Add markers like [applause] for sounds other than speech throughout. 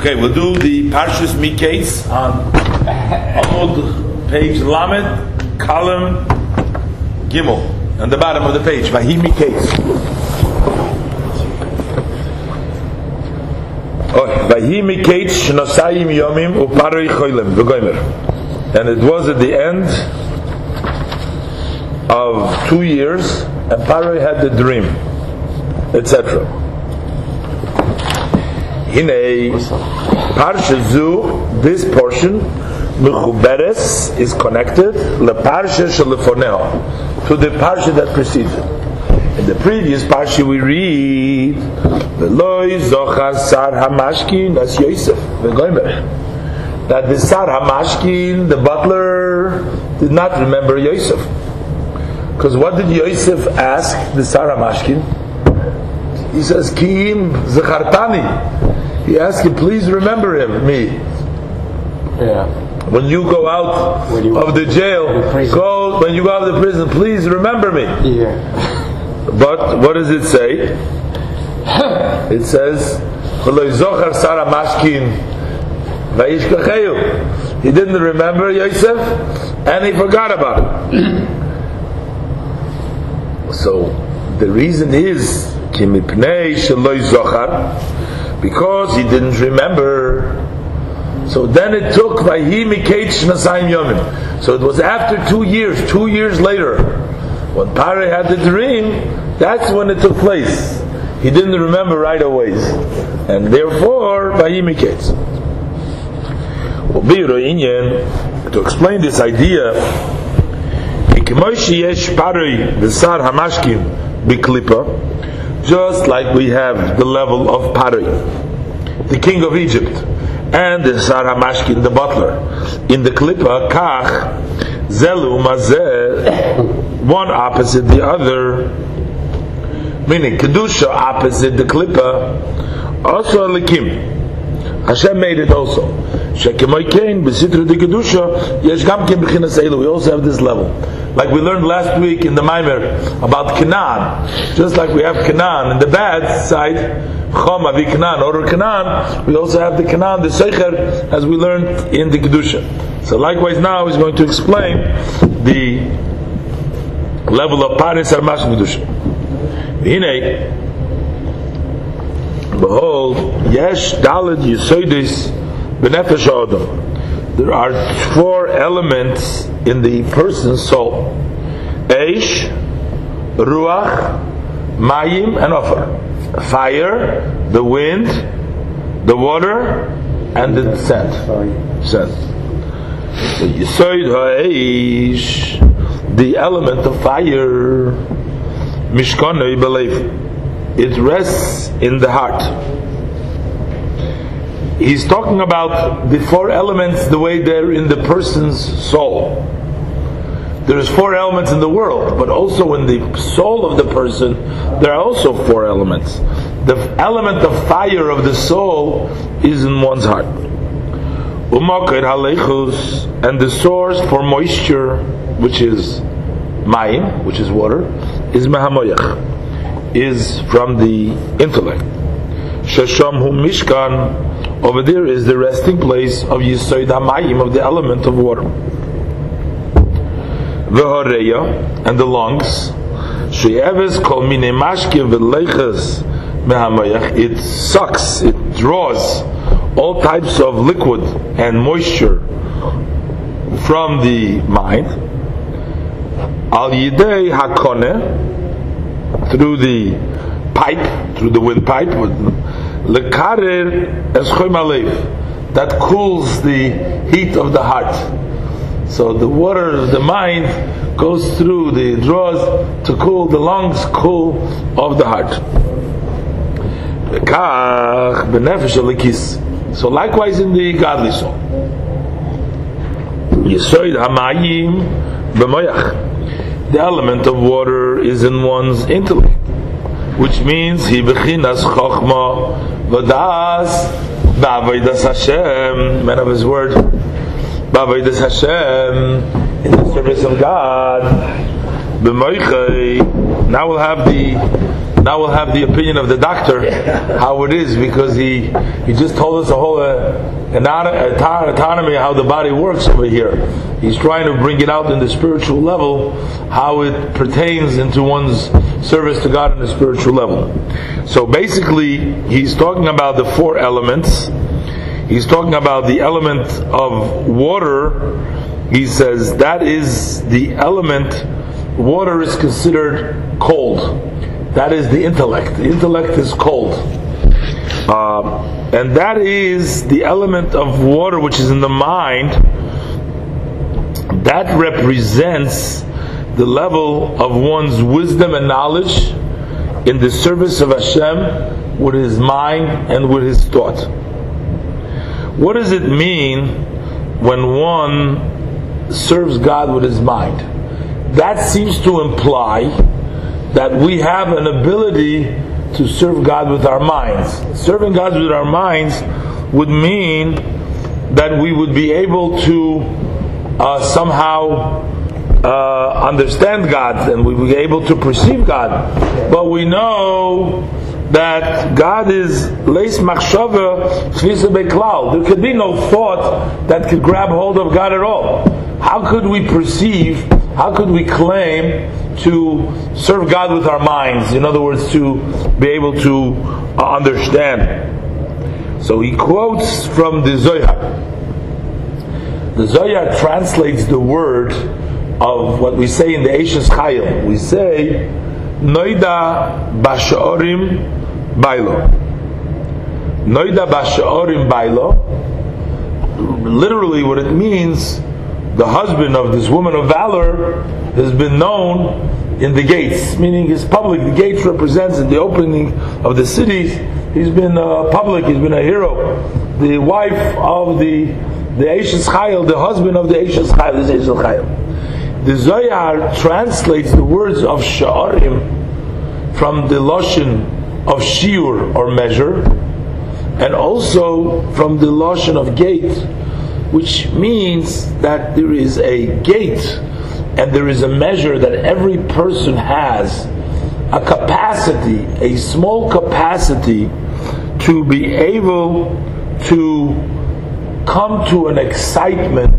Okay, we'll do the Parshas Miketz on Amud page Lamed, column Gimel, on the bottom of the page. Vahi Miketz. Oh, Vahi Miketz Shnosayim Yomim Uparoi Choylem V'goymer. And it was at the end of two years, and Paroi had the dream, etc. Hine Parsha Zu, this portion, Mechuberes, is connected Le Parsha Shalefoneo, to the Parsha that preceded. It in the previous Parsha we read, Veloy Zochar Sar Hamashkin as Yosef, Vegoymer. That the Sar Hamashkin, the butler, did not remember Yosef. Because what did Yosef ask the Sar Hamashkin? He says, Kim Zachartani. He asked him, please remember him, me. Yeah. When you go out of the jail, the go when you go out of the prison, please remember me. Yeah. But what does it say? [laughs] It says, "V'lo Sara mashkin. He didn't remember Yosef, and he forgot about it. So the reason is kimipnei sheloi zochar, because he didn't remember. So then it took Yomim. So it was after two years, two years later, when Pare had the dream, that's when it took place. He didn't remember right away. And therefore, Vahi Miketz. Well, Biro Inyan, to explain this idea, Pare V'sar Hamashkim Biklipa, just like we have the level of Pare, the king of Egypt, and the Sarah Mashkin, the butler. In the Klippa, Kach, Zelu, Mazeh, one opposite the other, meaning Kedusha opposite the Klippa, also Likim. Hashem made it also. Shekemoy Kain, Besitra de Kedusha, Yesh Gam Kim Bechinas. We also have this level. Like we learned last week in the Maimer about Canaan. Just like we have Canaan in the bad side, Chom Avi Canaan, or Canaan, we also have the Canaan, the Seicher, as we learned in the Kedusha. So likewise now he's going to explain the level of Paris Armash Kedusha. Hine, Behold, Yesh Dalad Yisoidis Benefesh Adam. There are four elements in the person's soul: Eish, Ruach, Mayim, and Ofer. Fire, the wind, the water, and the sand. Sand. The Yisoid Ha'eish, the element of fire, Mishkanoi Belev. It rests in the heart he's talking about the four elements the way they're in the person's soul. There's four elements in the world, but also in the soul of the person, there are also four elements. The element of fire of the soul is in one's heart. Halechus, and the source for moisture, which is mayim, which is water, is mehamoyach, is from the intellect. Shasham hu mishkan, over there is the resting place of Yisoid HaMayim, of the element of water. V'horeya, and the lungs. She'eves kol mine mashke v'leiches mehamayach. It sucks, it draws all types of liquid and moisture from the mind. Al yidei hakone, through the pipe, through the windpipe, lekarer es alev, that cools the heat of the heart. So the water of the mind goes through the draws to cool the lungs, cool of the heart. So likewise in the godly soul. Yisoid hamayim b'moyach. The element of water is in one's intellect which means he bechinas chokhma vadas ba'avodas Hashem, man of his word, ba'avodas Hashem, in the service of God, b'moichei, now we'll have the now we'll have the opinion of the doctor how it is because he he just told us a whole uh, autonomy how the body works over here. He's trying to bring it out in the spiritual level how it pertains into one's service to God in the spiritual level. So basically, he's talking about the four elements. He's talking about the element of water. He says that is the element. Water is considered cold that is the intellect. The intellect is cold. Uh, and that is the element of water which is in the mind. That represents the level of one's wisdom and knowledge in the service of Hashem with his mind and with his thought. What does it mean when one serves God with his mind? That seems to imply that we have an ability to serve God with our minds. Serving God with our minds would mean that we would be able to uh, somehow uh, understand God and we would be able to perceive God. But we know that God is leis machshava beklal. There could be no thought that could grab hold of God at all. How could we perceive? How could we claim to serve God with our minds. In other words, to be able to uh, understand. So he quotes from the Zohar. The Zohar translates the word of what we say in the Eishes Chayil. We say, Noida Bashaorim Bailo. Noida Bashaorim Bailo. Literally, what it means, the husband of this woman of valor has been known in the gates, meaning his public. The gates represents the opening of the cities. He's been uh, public. He's been a hero. The wife of the the Eishes Chayil, the husband of the Eishes Chayil, is Eishes Chayil. The Zohar translates the words of Sha'arim from the Lashon of Shiur or measure, and also from the Lashon of gate, which means that there is a gate and there is a measure that every person has a capacity, a small capacity to be able to come to an excitement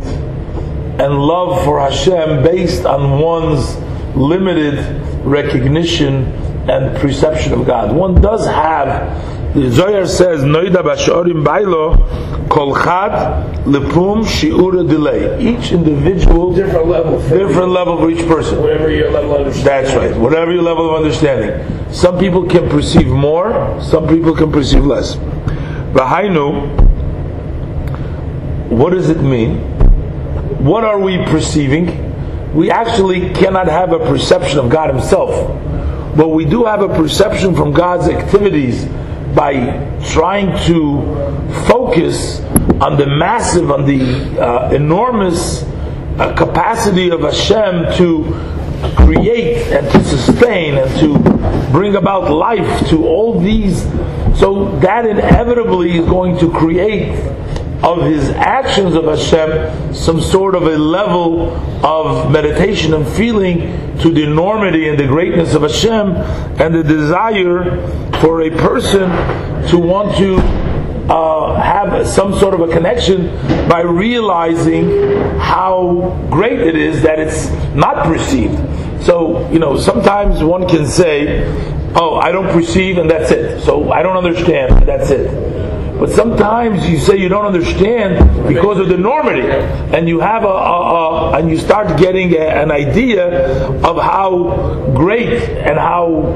and love for Hashem based on one's limited recognition and perception of God. One does have the Zohar says, Noida Bashorim Bailo, Kol Chad Lepum Shiura Delay. Each individual, different level, different level for each person. Whatever your level of understanding. That's right. Whatever your level of understanding. Some people can perceive more, some people can perceive less. Vahainu, what does it mean? What are we perceiving? We actually cannot have a perception of God Himself, but we do have a perception from God's activities by trying to focus on the massive, on the uh, enormous uh, capacity of Hashem to create and to sustain and to bring about life to all these. So that inevitably is going to create of his actions of Hashem some sort of a level of meditation and feeling to the enormity and the greatness of Hashem and the desire for a person to want to uh, have some sort of a connection by realizing how great it is that it's not perceived. So, you know, sometimes one can say, oh, I don't perceive and that's it. So I don't understand, and that's it. But sometimes you say you don't understand because of the enormity, and you have a, a, a and you start getting a, an idea of how great and how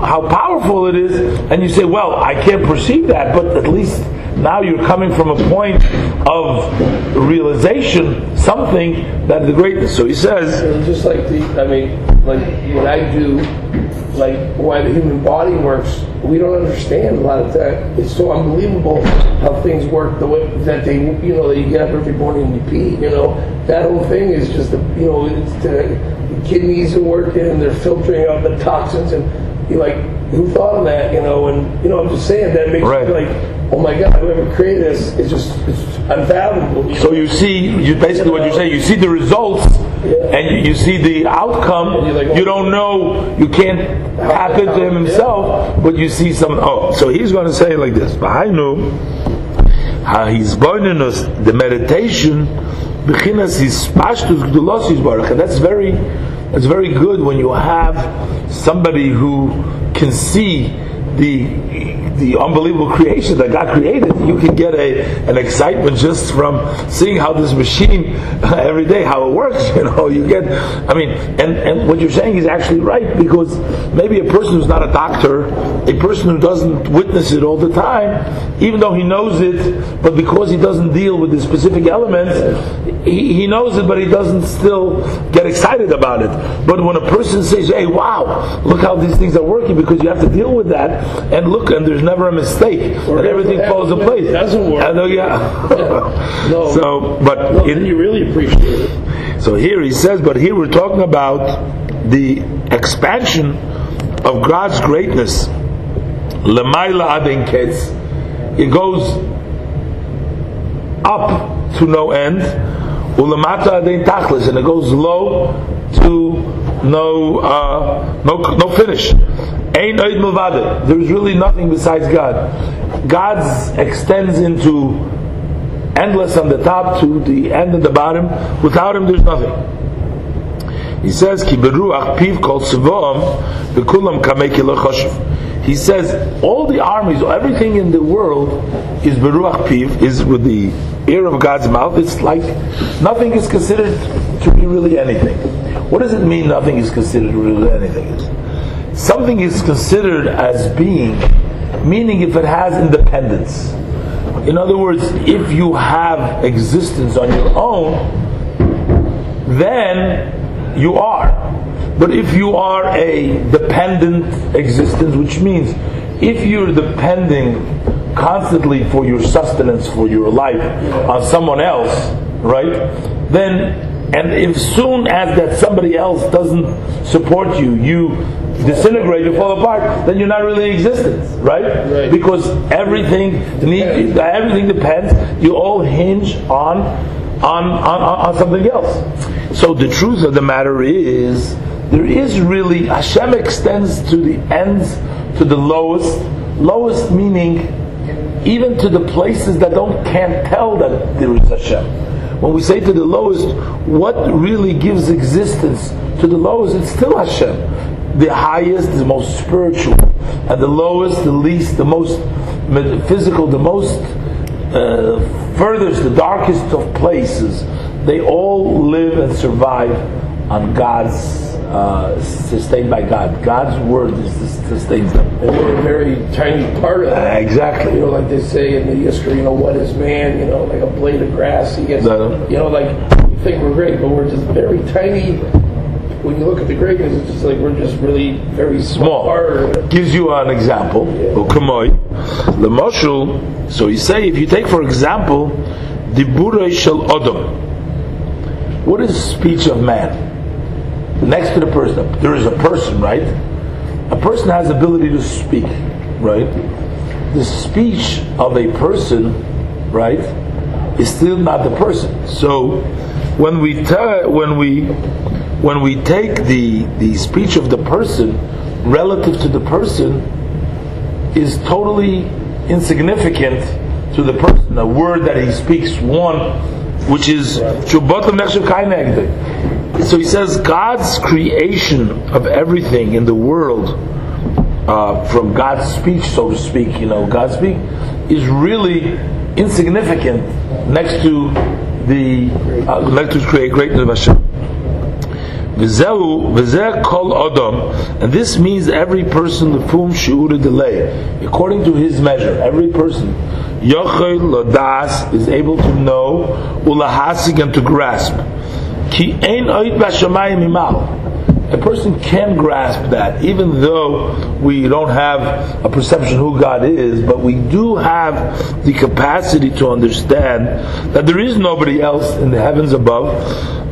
how powerful it is, and you say, well, I can't perceive that, but at least now you're coming from a point of realization, something that the greatness. So he says, just like the, I mean, like what I do like why the human body works. We don't understand a lot of that. It's so unbelievable how things work the way that they, you know, that you get up every morning and you pee. You know, that whole thing is just, the, you know, it's the, the kidneys are working and they're filtering out the toxins and you're like, who thought of that? You know, and you know, I'm just saying that makes right. you like oh my God, whoever created this is just it's unfathomable. So you see, you basically what you say, you see the results, and you, you see the outcome. You're You don't know, you can't tap into him himself, but you see some. Oh, so he's going to say like this: Behind how he's burning us the meditation. Bechinas his pashtus gdulos his baruch, and that's very, that's very good when you have somebody who can see the the unbelievable creation that God created, you can get a an excitement just from seeing how this machine [laughs] every day how it works. [laughs] You know, you get. I mean, and and what you're saying is actually right because maybe a person who's not a doctor, a person who doesn't witness it all the time, even though he knows it, but because he doesn't deal with the specific elements, he, he knows it, but he doesn't still get excited about it. But when a person says, "Hey, wow, look how these things are working," because you have to deal with that, and look, and there's never a mistake, and everything falls in place. It doesn't work. I know, yeah. [laughs] No. So, but No, in- you really appreciate it. so here he says, but here we're talking about the expansion of God's greatness. Lemaila ketz. It goes up to no end. Ulamata adin tachlis, and it goes low to no uh, no no finish. Ein oid milvade. There's really nothing besides God. God's extends into endless on the top to the end at the bottom. Without him, there's nothing. He says, "Ki beruach piv kol tzevom bekulam kameki choshev." He says all the armies, everything in the world is beruach piv, is with the ear of God's mouth. It's like nothing is considered to be really anything. What does it mean? Nothing is considered really anything. Something is considered as being, meaning if it has independence. In other words, if you have existence on your own, then you are. But if you are a dependent existence, which means if you're depending constantly for your sustenance, for your life on someone else, right? Then, and if soon as that somebody else doesn't support you, you disintegrate, you fall apart, then you're not really in existence, right? Right. Because everything need, everything depends. You all hinge on on, on on something else. So the truth of the matter is, there is really Hashem extends to the ends, to the lowest, lowest meaning even to the places that don't can't tell that there is Hashem. When we say to the lowest, what really gives existence to the lowest? It's still Hashem. The highest, the most spiritual, and the lowest, the least, the most physical, the most uh, furthest, the darkest of places. They all live and survive on God's, uh, sustained by God. God's word is, sustains them. And we're a very tiny part of that. Exactly. You know, like they say in the history, you know, what is man? You know, like a blade of grass. He gets, No. you know, like we think we're great, but we're just very tiny. When you look at the greatness, it's just like we're just really very small. small. part of it. Gives you an example. Ukamoi. The moshul. So you say, if you take for example, the burei shel odom. What is speech of man? Next to the person, there is a person, right? A person has ability to speak, right? The speech of a person, right, is still not the person. So when we ta- when we when we take the the speech of the person relative to the person is totally insignificant to the person. A word that he speaks, one which is nechshav kainegde. So he says God's creation of everything in the world, uh, from God's speech, so to speak, you know, God's speak, is really insignificant next to the uh, next to create greatness of Hashem. And this means every person lefum shiur delay, according to his measure. Every person, yochel ladas, is able to know ulahasig and to grasp. Ki ein oit b'shamayim imal. A person can grasp that, even though we don't have a perception who God is, but we do have the capacity to understand that there is nobody else in the heavens above.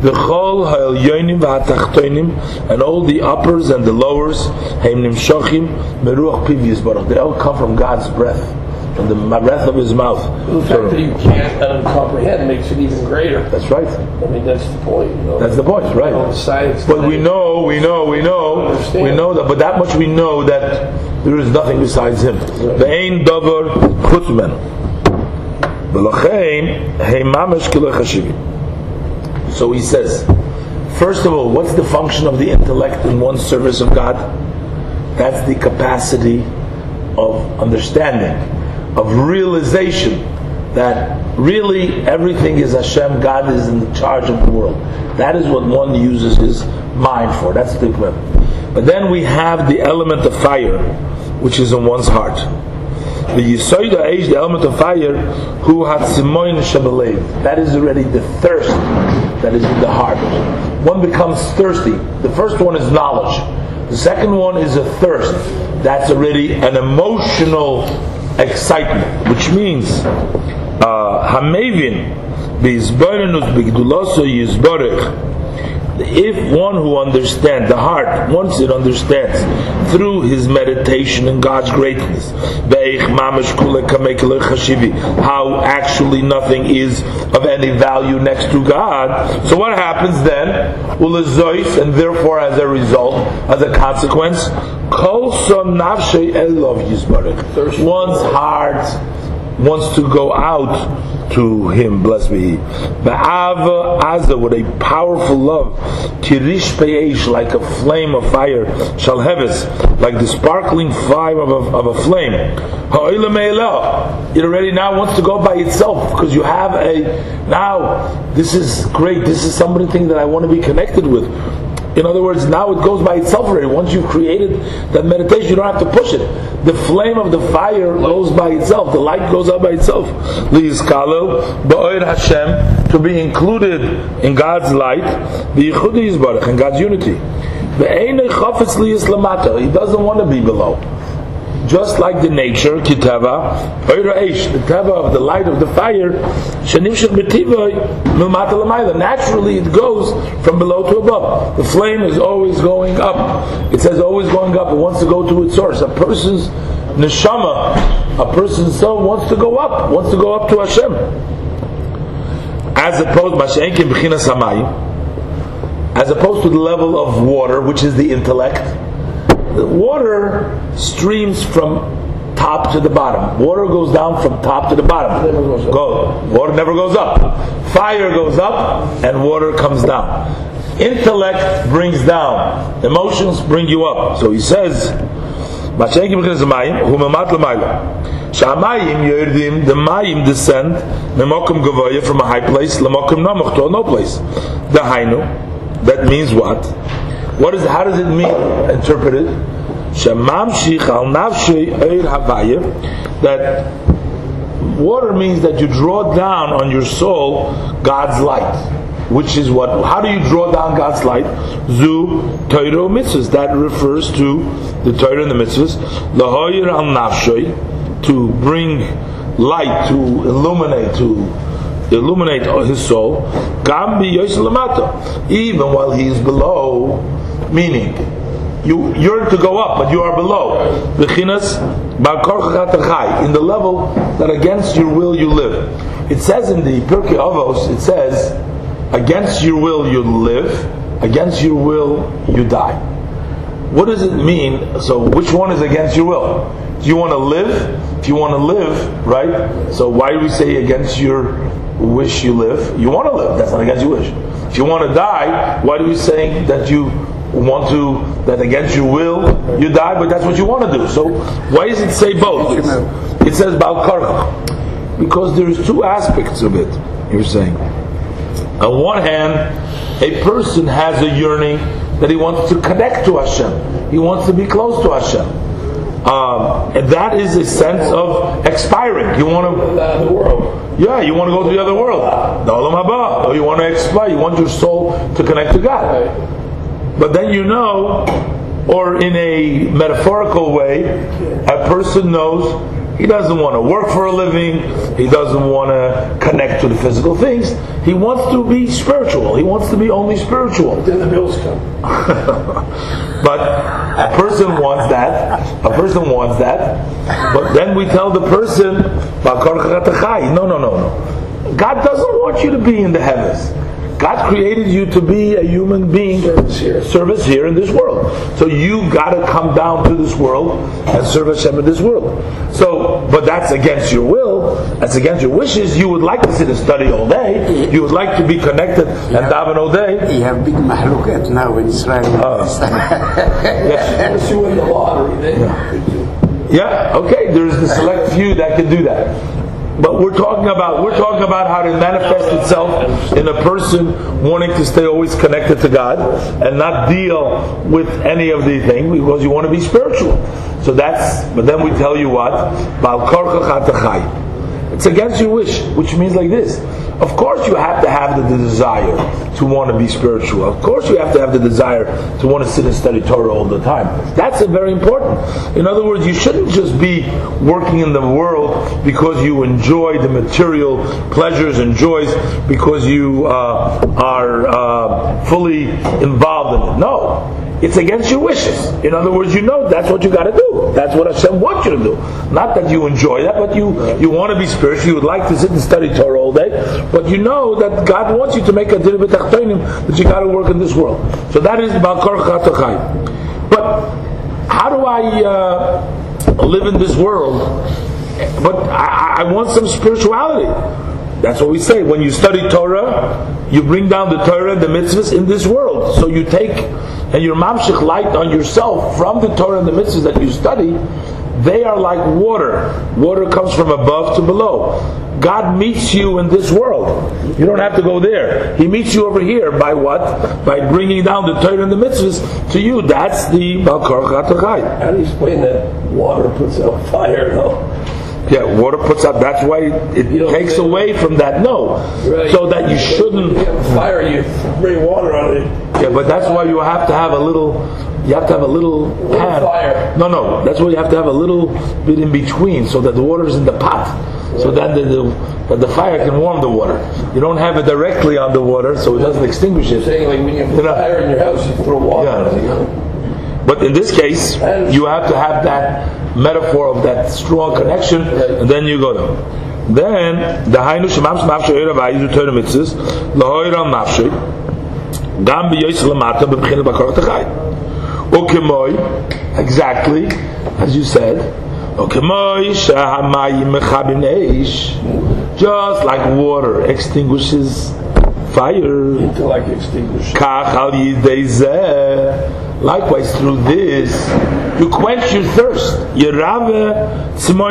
The chol ha'elyonim v'hatachtoinim, and all the uppers and the lowers, heim nimshachim meruach piv. They all come from God's breath, in the breath of his mouth. The fact that you can't uh, comprehend makes it even greater. That's right. I mean, that's the point. You know? That's the point, You know, right? science. But we know, we know, we know, we know that. But that much we know that there is nothing besides him. Ve'ein davar chutz menu. V'lochein hei mamash kilo chashivi. So he says, first of all, what's the function of the intellect in one's service of God? That's the capacity of understanding, of realization that really everything is Hashem, God is in charge of the world. That is what one uses his mind for. That's the equipment. But then we have the element of fire, which is in one's heart. The Yisoida age, the element of fire, who had Simoin Shabalev. That is already the thirst that is in the heart. One becomes thirsty. The first one is knowledge. The second one is a thirst. That's already an emotional excitement, which means uh, Hamevin, uh, be izbarenus begdulaso yizbarech, if one who understands the heart, once it understands through his meditation in God's greatness, how actually nothing is of any value next to God. So what happens then? And therefore, as a result, as a consequence, one's heart wants to go out to him, blessed be he. Ba'ava Azza, with a powerful love, Kirish Pe'esh, like a flame of fire, shall Shalheves, like the sparkling fire of a, of a flame. It already now wants to go by itself, because you have a, now, this is great, this is something that I want to be connected with. In other words, now it goes by itself already. Once you've created that meditation, you don't have to push it. The flame of the fire goes by itself. The light goes up by itself. Hashem to be included in God's light, b'yichudi yizbarach in God's unity. He doesn't want to be below just like the nature, kitava, eish, the tava of the light of the fire, milmata lamayla. Naturally, it goes from below to above. The flame is always going up. It says always going up. It wants to go to its source. A person's neshama, a person's soul wants to go up, wants to go up to Hashem. As opposed, as opposed to the level of water, which is the intellect the water streams from top to the bottom. Water goes down from top to the bottom. Never goes up. Go. Water never goes up. Fire goes up and water comes down. Intellect brings down. Emotions bring you up. So he says, "Mashenki b'chinas hamayim, hu memat l'mayla." Shamayim yerdim, the mayim descend memokum gavoya from a high place lemokum namoch to a low place. The hainu. That means what? What is? How does it mean interpreted? Shemamshich al nafshei. That water means that you draw down on your soul God's light, which is what? How do you draw down God's light? Zu Torah mitzvahs. That refers to the Torah and the mitzvahs. Lahoyer al nafshei to bring light, to illuminate, to illuminate his soul. Lamata. Even while he is below, meaning you yearn to go up, but you are below. In the level that against your will you live. It says in the Pirkei Avos, it says, against your will you live, against your will you die. What does it mean? So which one is against your will? Do you want to live? If you want to live, right? So why do we say against your wish you live? You want to live. That's not against your wish. If you want to die, why do we say that you want to that against your will you die, but that's what you want to do. So why does it say both? It's, it says Balkarch. Because there's two aspects of it, you're saying. On one hand, a person has a yearning that he wants to connect to Hashem. He wants to be close to Hashem. Um, and that is a sense of expiring. You want to the world. yeah, you want to go to the other world, the Olam Haba, or you want to expire. You want your soul to connect to God. But then you know, or in a metaphorical way, a person knows He doesn't want to work for a living. He doesn't want to connect to the physical things. He wants to be spiritual. He wants to be only spiritual. Then the bills come. [laughs] but a person wants that. A person wants that. But then we tell the person, no, no, no, no. God doesn't want you to be in the heavens. God created you to be a human being, Service here. service here in this world. So you got to come down to this world and serve Hashem in this world. So, but that's against your will. That's against your wishes. You would like to sit and study all day. You would like to be connected and have, daven all day. You have big mahlukat now in Israel. Oh. [laughs] Yeah. Unless you win the lottery, then you. Yeah, okay, there's the select few that can do that. But we're talking about we're talking about how to manifest itself in a person wanting to stay always connected to God and not deal with any of the things because you want to be spiritual. So that's but then we tell you what? It's against your wish, which means like this. Of course, you have to have the, desire to want to be spiritual. Of course, you have to have the desire to want to sit and study Torah all the time. That's very important. In other words, you shouldn't just be working in the world because you enjoy the material pleasures and joys because you uh, are uh, fully involved in it. No. It's against your wishes. In other words, you know that's what you got to do. That's what Hashem wants you to do. Not that you enjoy that, but you you want to be spiritual. You would like to sit and study Torah all day, but you know that God wants you to make a din b'tachtonim that you got to work in this world. So that is chatachai. But how do I uh, live in this world? But I, I want some spirituality. That's what we say. When you study Torah, you bring down the Torah and the mitzvahs in this world. So you take and your mamshich light on yourself from the Torah and the mitzvahs that you study. They are like water. Water comes from above to below. God meets you in this world. You don't have to go there. He meets you over here by what? By bringing down the Torah and the mitzvahs to you. That's the Balkar. How do you explain that water puts out fire, though? Yeah, water puts out. That's why it takes away from that. No, Right. so that you shouldn't. Fire, you bring water on it. Yeah, but that's why you have to have a little. You have to have a little pan. fire. No, no. That's why you have to have a little bit in between, so that the water is in the pot. So then the, the that the fire can warm the water. You don't have it directly on the water, so it doesn't extinguish it. Saying like when you have You know. fire in your house, you throw water Yeah. on it. You know? But in this case, you have to have that metaphor of that strong connection, and then you go down. Then the hainu shemam shemafshe eira vayizu Torah mitzvahs lahoira mafshe gam b'yoyis lamata b'bchina b'korach tachai. Ukemoi, exactly as you said. Ukemoi shahamayim mechabim neish, just like water extinguishes fire. Kach al yidei zeh. Likewise, through this, you quench your thirst. Uh,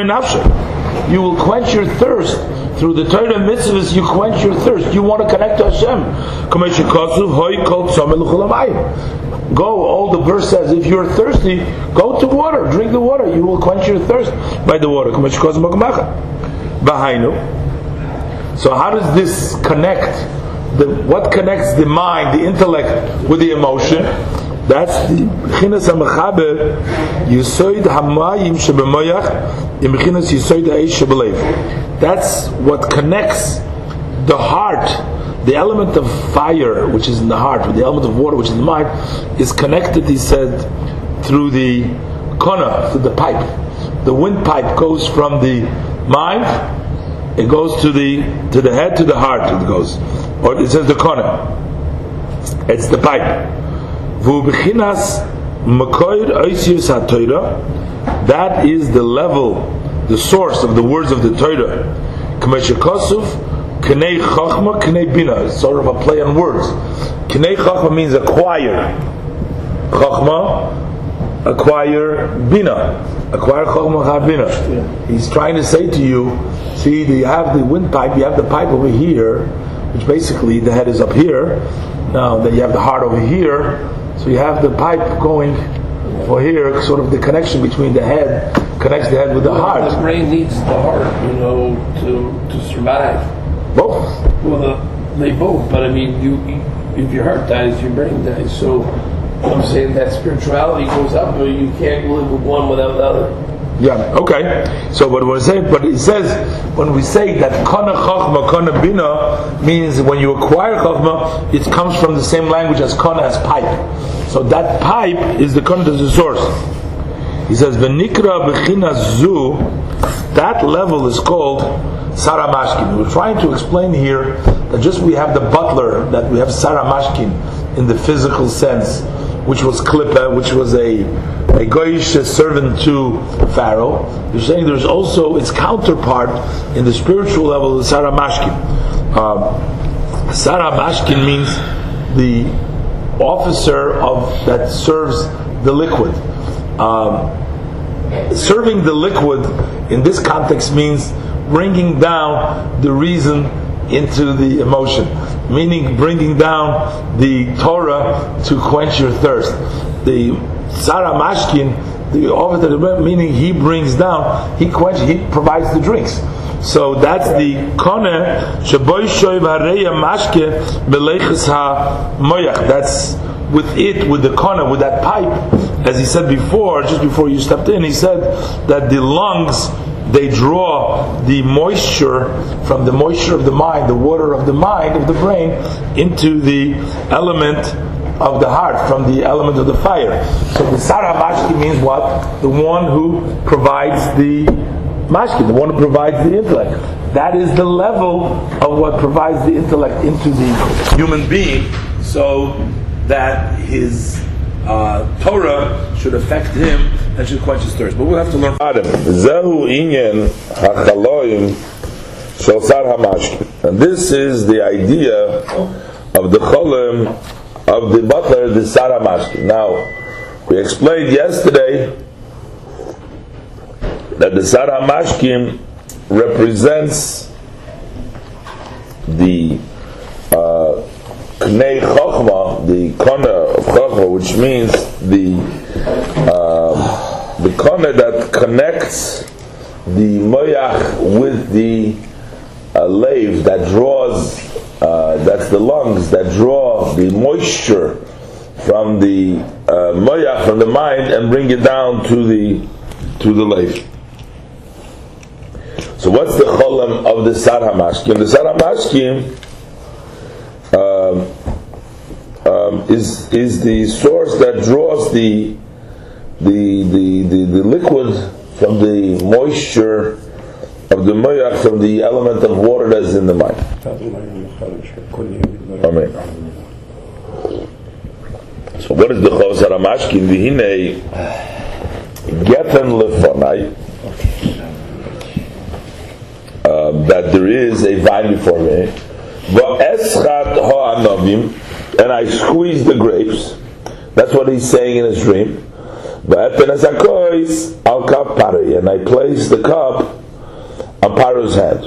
Nafshe. You will quench your thirst. Through the Torah mitzvahs, you quench your thirst. You want to connect to Hashem. Go, all the verse says, if you're thirsty, go to water, drink the water. You will quench your thirst by the water. So how does this connect? The, what connects the mind, the intellect, with the emotion? That's the Chinas HaMechaber Yisoid HaMayim Shebemoyach in Chinas Yisoid HaEish Shebelev. That's what connects the heart, the element of fire which is in the heart, with the element of water which is in the mind, is connected, he said, through the kona, through the pipe. The windpipe goes from the mind it goes to the to the head to the heart it goes or it says the corner it's the pipe that is the level the source of the words of the Torah. Kameshakosuf knei chachma knei bina. It's sort of a play on words. Knei chachma means acquire. Chachma acquire bina. Acquire chachma ha bina. He's trying to say to you see you have the windpipe you have the pipe over here which basically the head is up here. Now then you have the heart over here so you have the pipe going for here sort of the connection between the head connects the head with the The heart The brain needs the heart, you know, to to survive. both Well, the, they both, but I mean, you if your heart dies, your brain dies. So I'm saying that spirituality goes up, but you can't live with one without the other. Yeah. Okay. So what we're saying, but it says when we say that kana chachma kana bina means when you acquire chachma, it comes from the same language as kana as pipe. So that pipe is the kana as the source. He says v'nikra b'china zu. That level is called saramashkin. We're trying to explain here that just we have the butler, that we have saramashkin in the physical sense, which was klippa, which was a a goyish servant to Pharaoh. You're saying there's also its counterpart in the spiritual level of Sarah Mashkin. Um, Sarah Mashkin means the officer of that serves the liquid. Um, serving the liquid in this context means bringing down the reason into the emotion, meaning bringing down the Torah to quench your thirst. The Sarah Mashkin, the officer, meaning he brings down, he quenches, he provides the drinks. So that's the kone sheboy shoy vareya mashke moyach. That's with it, with the kone, with that pipe. As he said before, just before you stepped in, he said that the lungs they draw the moisture from the moisture of the mind, the water of the mind, of the brain, into the element of the heart, from the element of the fire. So the Sarah means what? The one who provides the Mashki, the one who provides the intellect. That is the level of what provides the intellect into the human being so that his uh, Torah should affect him and should quench his thirst. But we'll have to learn. Adam, Zehu inyan hachaloim shel sar hamashki. And this is the idea of the cholim of the butler, the sar hamashki. Now, we explained yesterday that the sar hamashkim represents the uh, Knei Chochma, the corner of Chochma, which means the uh, the corner that connects the moyach with the uh, lave that draws, uh, that's the lungs that draw the moisture from the uh, moyach from the mind and bring it down to the to the lave. So what's the cholam of the Sar Hamashkim? The Sar Hamashkim um, um, is is the source that draws the the the, the, the liquid from the moisture of the moyach from the element of water that is in the mind. Amen. So what is the Chavos Haramashkin? V'hinei gefen lefonai uh, that there is a vine before me Va'eschat ha'anovim, and I squeeze the grapes. That's what he's saying in his dream. Va'eten esakois al kap pari, and I place the cup on Paro's head,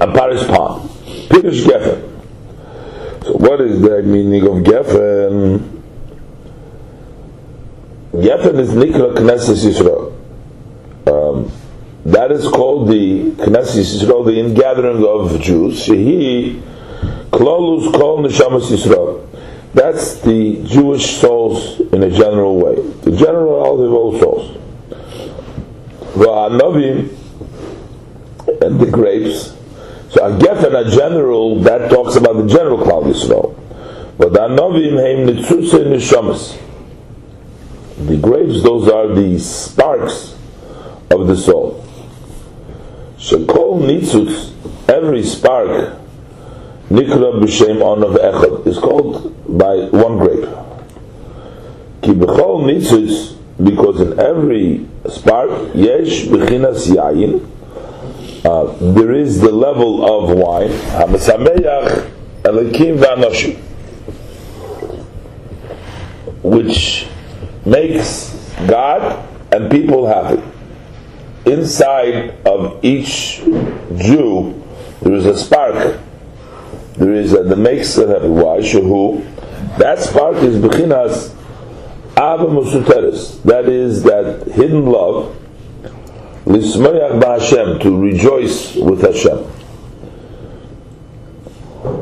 on Paro's palm. Pirush Geffen. So what is the meaning of Geffen? Geffen is Nikra Knesset Yisrael. Um, that is called the Knesset Yisrael, the ingathering of Jews. Shehi Klolus Kol Neshamas. That's the Jewish souls in a general way. The general of all souls. Va'anovim and the grapes. So I a Geffen, a general, that talks about the general Klal Yisrael. But the Anovim heim Nitzutze. The grapes, those are the sparks of the soul. Shekol nitzutz, every spark, nikra b'shem onav echad, is called by one grape. Ki b'chol nitzutz, because in every spark, yesh b'chinas yayin, uh, there is the level of wine, hamasameyach elikim v'anoshim, which makes God and people happy inside of each Jew, there is a spark. There is that makes it happen. Why? Shehu. That spark is bechinas ava musuteres. That is that hidden love. Lismayach ba'Hashem to rejoice with Hashem.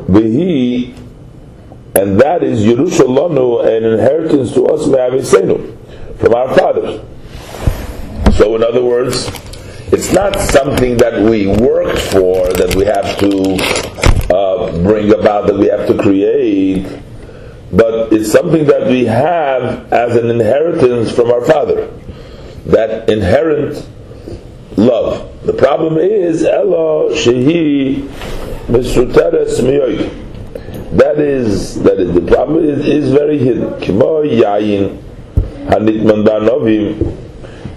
Behi, and that is Yerushalanu, an inheritance to us, from our fathers. So, in other words, it's not something that we worked for, that we have to uh, bring about, that we have to create, but it's something that we have as an inheritance from our Father. That inherent love. The problem is, Elo Shehi Misruteres Miyoy. That is, that is, the problem is, is very hidden.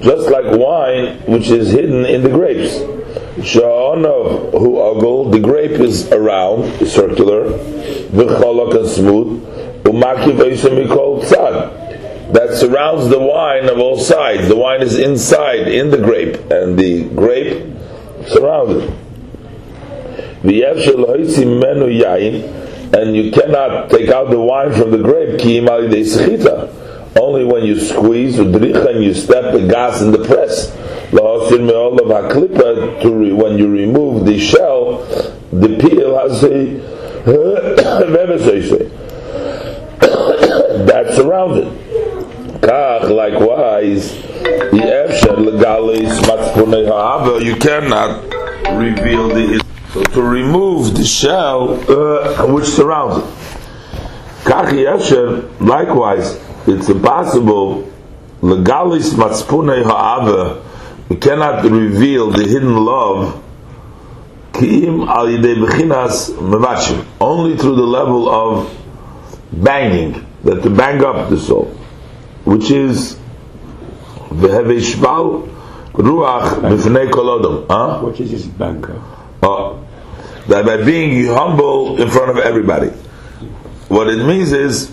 Just like wine which is hidden in the grapes. Sha'anav hu agul, the grape is around, circular, v'cholok and smooth, u'makiv mikol tzad, that surrounds the wine of all sides. The wine is inside, in the grape, and the grape surrounded. menu yain, and you cannot take out the wine from the grape, ki imali only when you squeeze and you step the gas in the press. To when you remove the shell, the peel has a [coughs] [coughs] that's surrounded. Kach likewise, you cannot reveal the so to remove the shell uh, which surrounds it. Likewise it's impossible legalis matspune ha'ava we cannot reveal the hidden love kiim al yidei bechinas mevachim only through the level of banging that to bang up the soul which is veheve shval ruach b'fnei kolodom huh? what is this banker. Oh, that by being humble in front of everybody. What it means is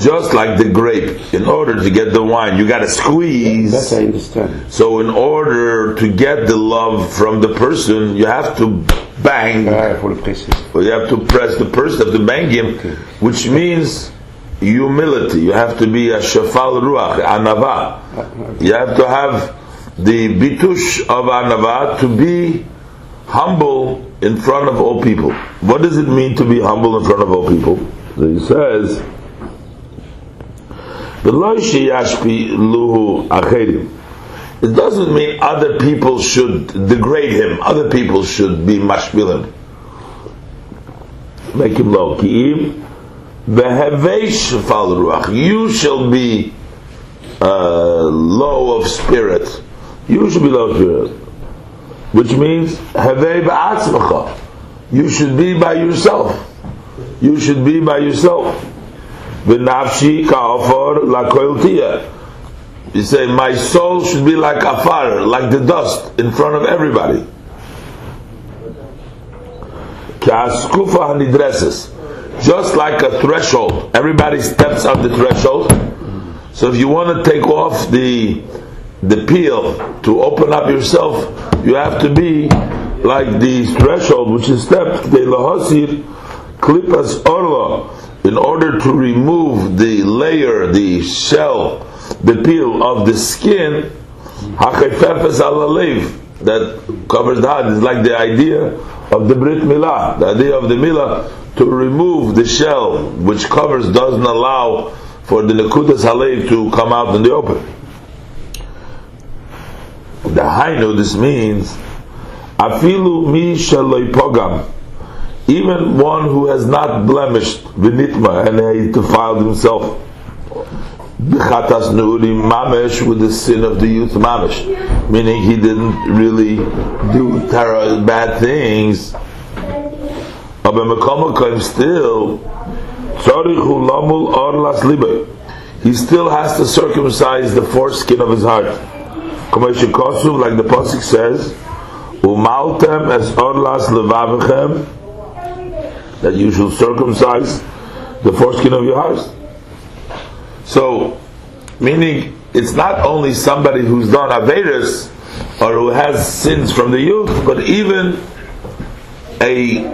just like the grape, in order to get the wine, you got to squeeze. That I understand. So, in order to get the love from the person, you have to bang. Ah, for the Well, you have to press the person, you have to bang him, okay. which means humility. You have to be a shafal ruach, anava. Ah, you have to have the bitush of anava to be humble in front of all people. What does it mean to be humble in front of all people? So he says. It doesn't mean other people should degrade him, other people should be mashpil him. Make him low. You shall be uh, low of spirit. You should be low of spirit. Which means, you should be by yourself. You should be by yourself. V'nafshi ka'afar lakoiltia. You say, my soul should be like afar, like the dust in front of everybody. Ka'askufa hanidreses. Just like a threshold. Everybody steps on the threshold. So if you want to take off the the peel to open up yourself, you have to be like the threshold, which is stepped. The lahasir klipas orla in order to remove the layer, the shell, the peel of the skin, hakifefes alalev, that covers the heart is like the idea of the Brit Milah, the idea of the Milah to remove the shell which covers doesn't allow for the Nakutas Halev to come out in the open. The Hainu, this means, Afilu mi shaloi pogam even one who has not blemished v'nitma and he defiled himself b'chatas nu'uri mamesh with the sin of the youth mamesh meaning he didn't really do terror, bad things. But still he still has to circumcise the foreskin of his heart. Like the pasuk says umaltem es orlas levavichem that you should circumcise the foreskin of your house. So, meaning it's not only somebody who's done Averis or who has sins from the youth, but even a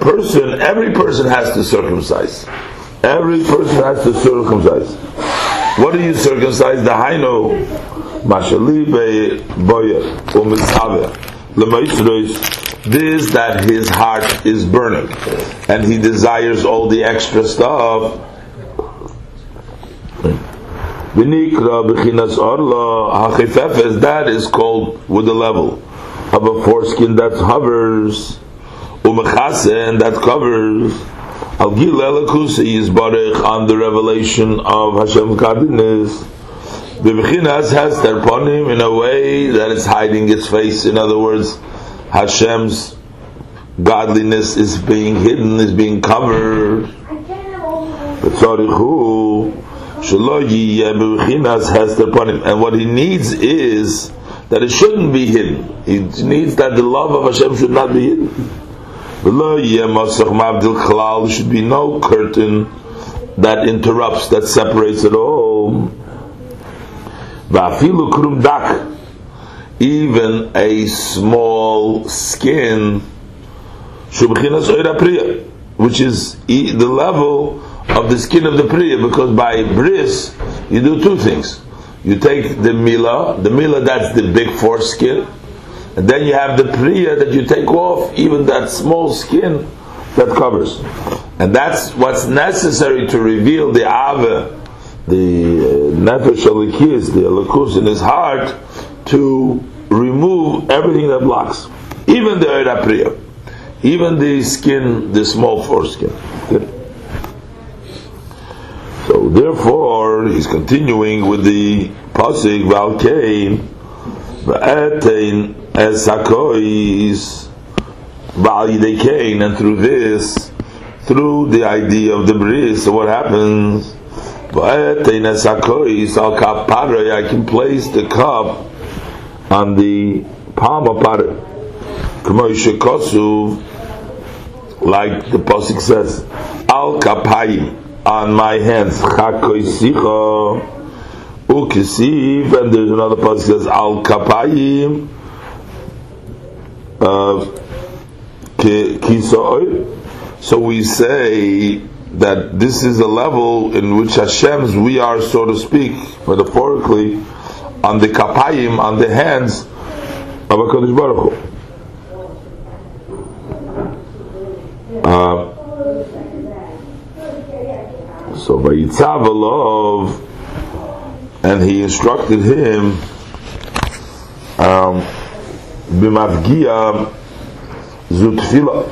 person, every person has to circumcise. Every person has to circumcise. What do you circumcise? The Haino, Mashalibe Boya, Umitzave, Lemaisrois, this that his heart is burning and he desires all the extra stuff that is called with the level of a foreskin that hovers, and that covers, al gil elakusa yizbarech on the revelation of Hashem's godliness. The b'chinas has their in a way that it's hiding its face. In other words, Hashem's godliness is being hidden, is being covered. Has upon him. And what he needs is that it shouldn't be hidden. He needs that the love of Hashem should not be hidden. Should be no curtain that interrupts, that separates it all. Even a small skin, which is the level of the skin of the priya, because by bris you do two things. You take the mila, the mila that's the big foreskin, and then you have the priya that you take off, even that small skin that covers. And that's what's necessary to reveal the ava, the uh, nefesh alikis, the alakus in his heart, to remove everything that blocks, even the era priya, even the skin, the small foreskin. So therefore, he's continuing with the pasuk Valkein Va'etein Esakois Va'al and through this, through the idea of the bris, so what happens? Va'etein Esakois Al Kapare, I can place the cup on the palm of. K'moishe Kosuv, like the pasuk says, Al Kapayim on my hands. Chakoisicha ukisiv, and there's another that says al kapayim uh, kisoy. So we say that this is a level in which Hashem's we are, so to speak, metaphorically, on the kapayim, on the hands of a Kodesh Baruch Hu. Uh, so Vayitzav Alov, and he instructed him um, b'mavgia zutfila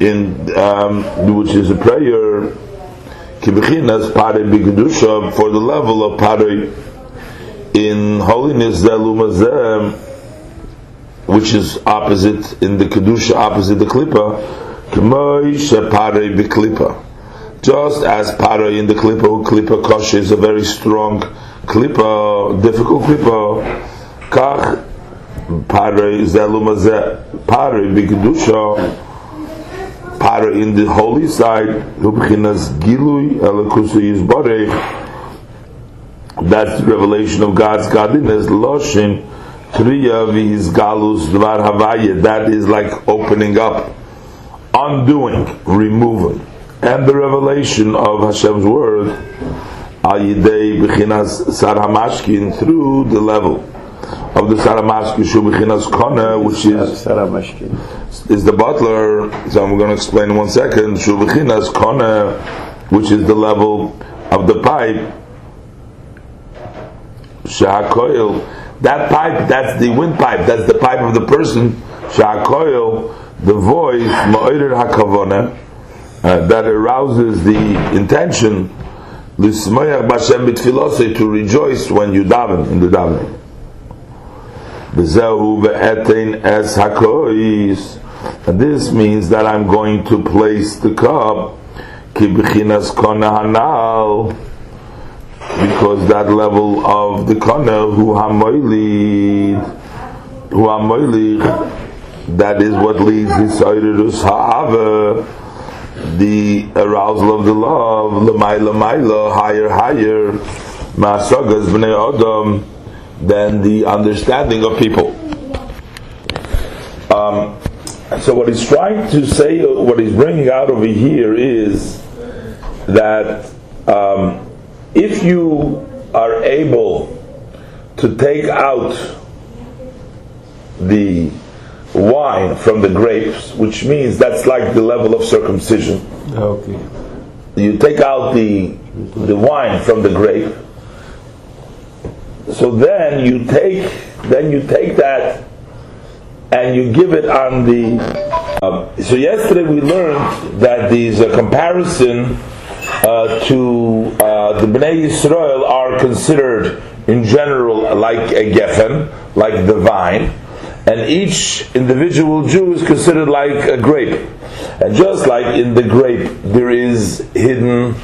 in um, which is a prayer kibechinas pare b'kedusha for the level of pare in holiness zelumazem which is opposite in the kedusha opposite the klipa k'moy shepare b'klipa just as para in the klipa, klipa kosh is a very strong klipa, difficult klipa, kach para is elumazeh, para bigdusha, para in the holy side, lubchinas gilui elakusu yizbarech, that's the revelation of God's godliness, loshin, triya viz galus dvar havaya, that is like opening up, undoing, removing. And the revelation of Hashem's word al yidei b'chinas sar hamashkin through the level of the sar hamashkin shu b'chinas kona which is is the butler. So I'm going to explain in one second. Shu b'chinas kona which is the level of the pipe shahakoil that pipe that's the windpipe that's the pipe of the person. Shahakoil the voice ma'odir hakavona uh, that arouses the intention to rejoice when you daven in the davening. And this means that I'm going to place the cup because that level of the kona who hamoilid who hamoilid that is what leads this ha'ava the arousal of the love, lemaila maila, higher, higher, masagas b'nei adam, than the understanding of people. Um, so what he's trying to say, what he's bringing out over here is that um, if you are able to take out the wine from the grapes, which means that's like the level of circumcision. Okay. You take out the the wine from the grape, so then you take then you take that and you give it on the um, so yesterday we learned that there's a comparison uh, to uh, the Bnei Yisrael are considered in general like a geffen, like the vine, and each individual Jew is considered like a grape. And just like in the grape, there is hidden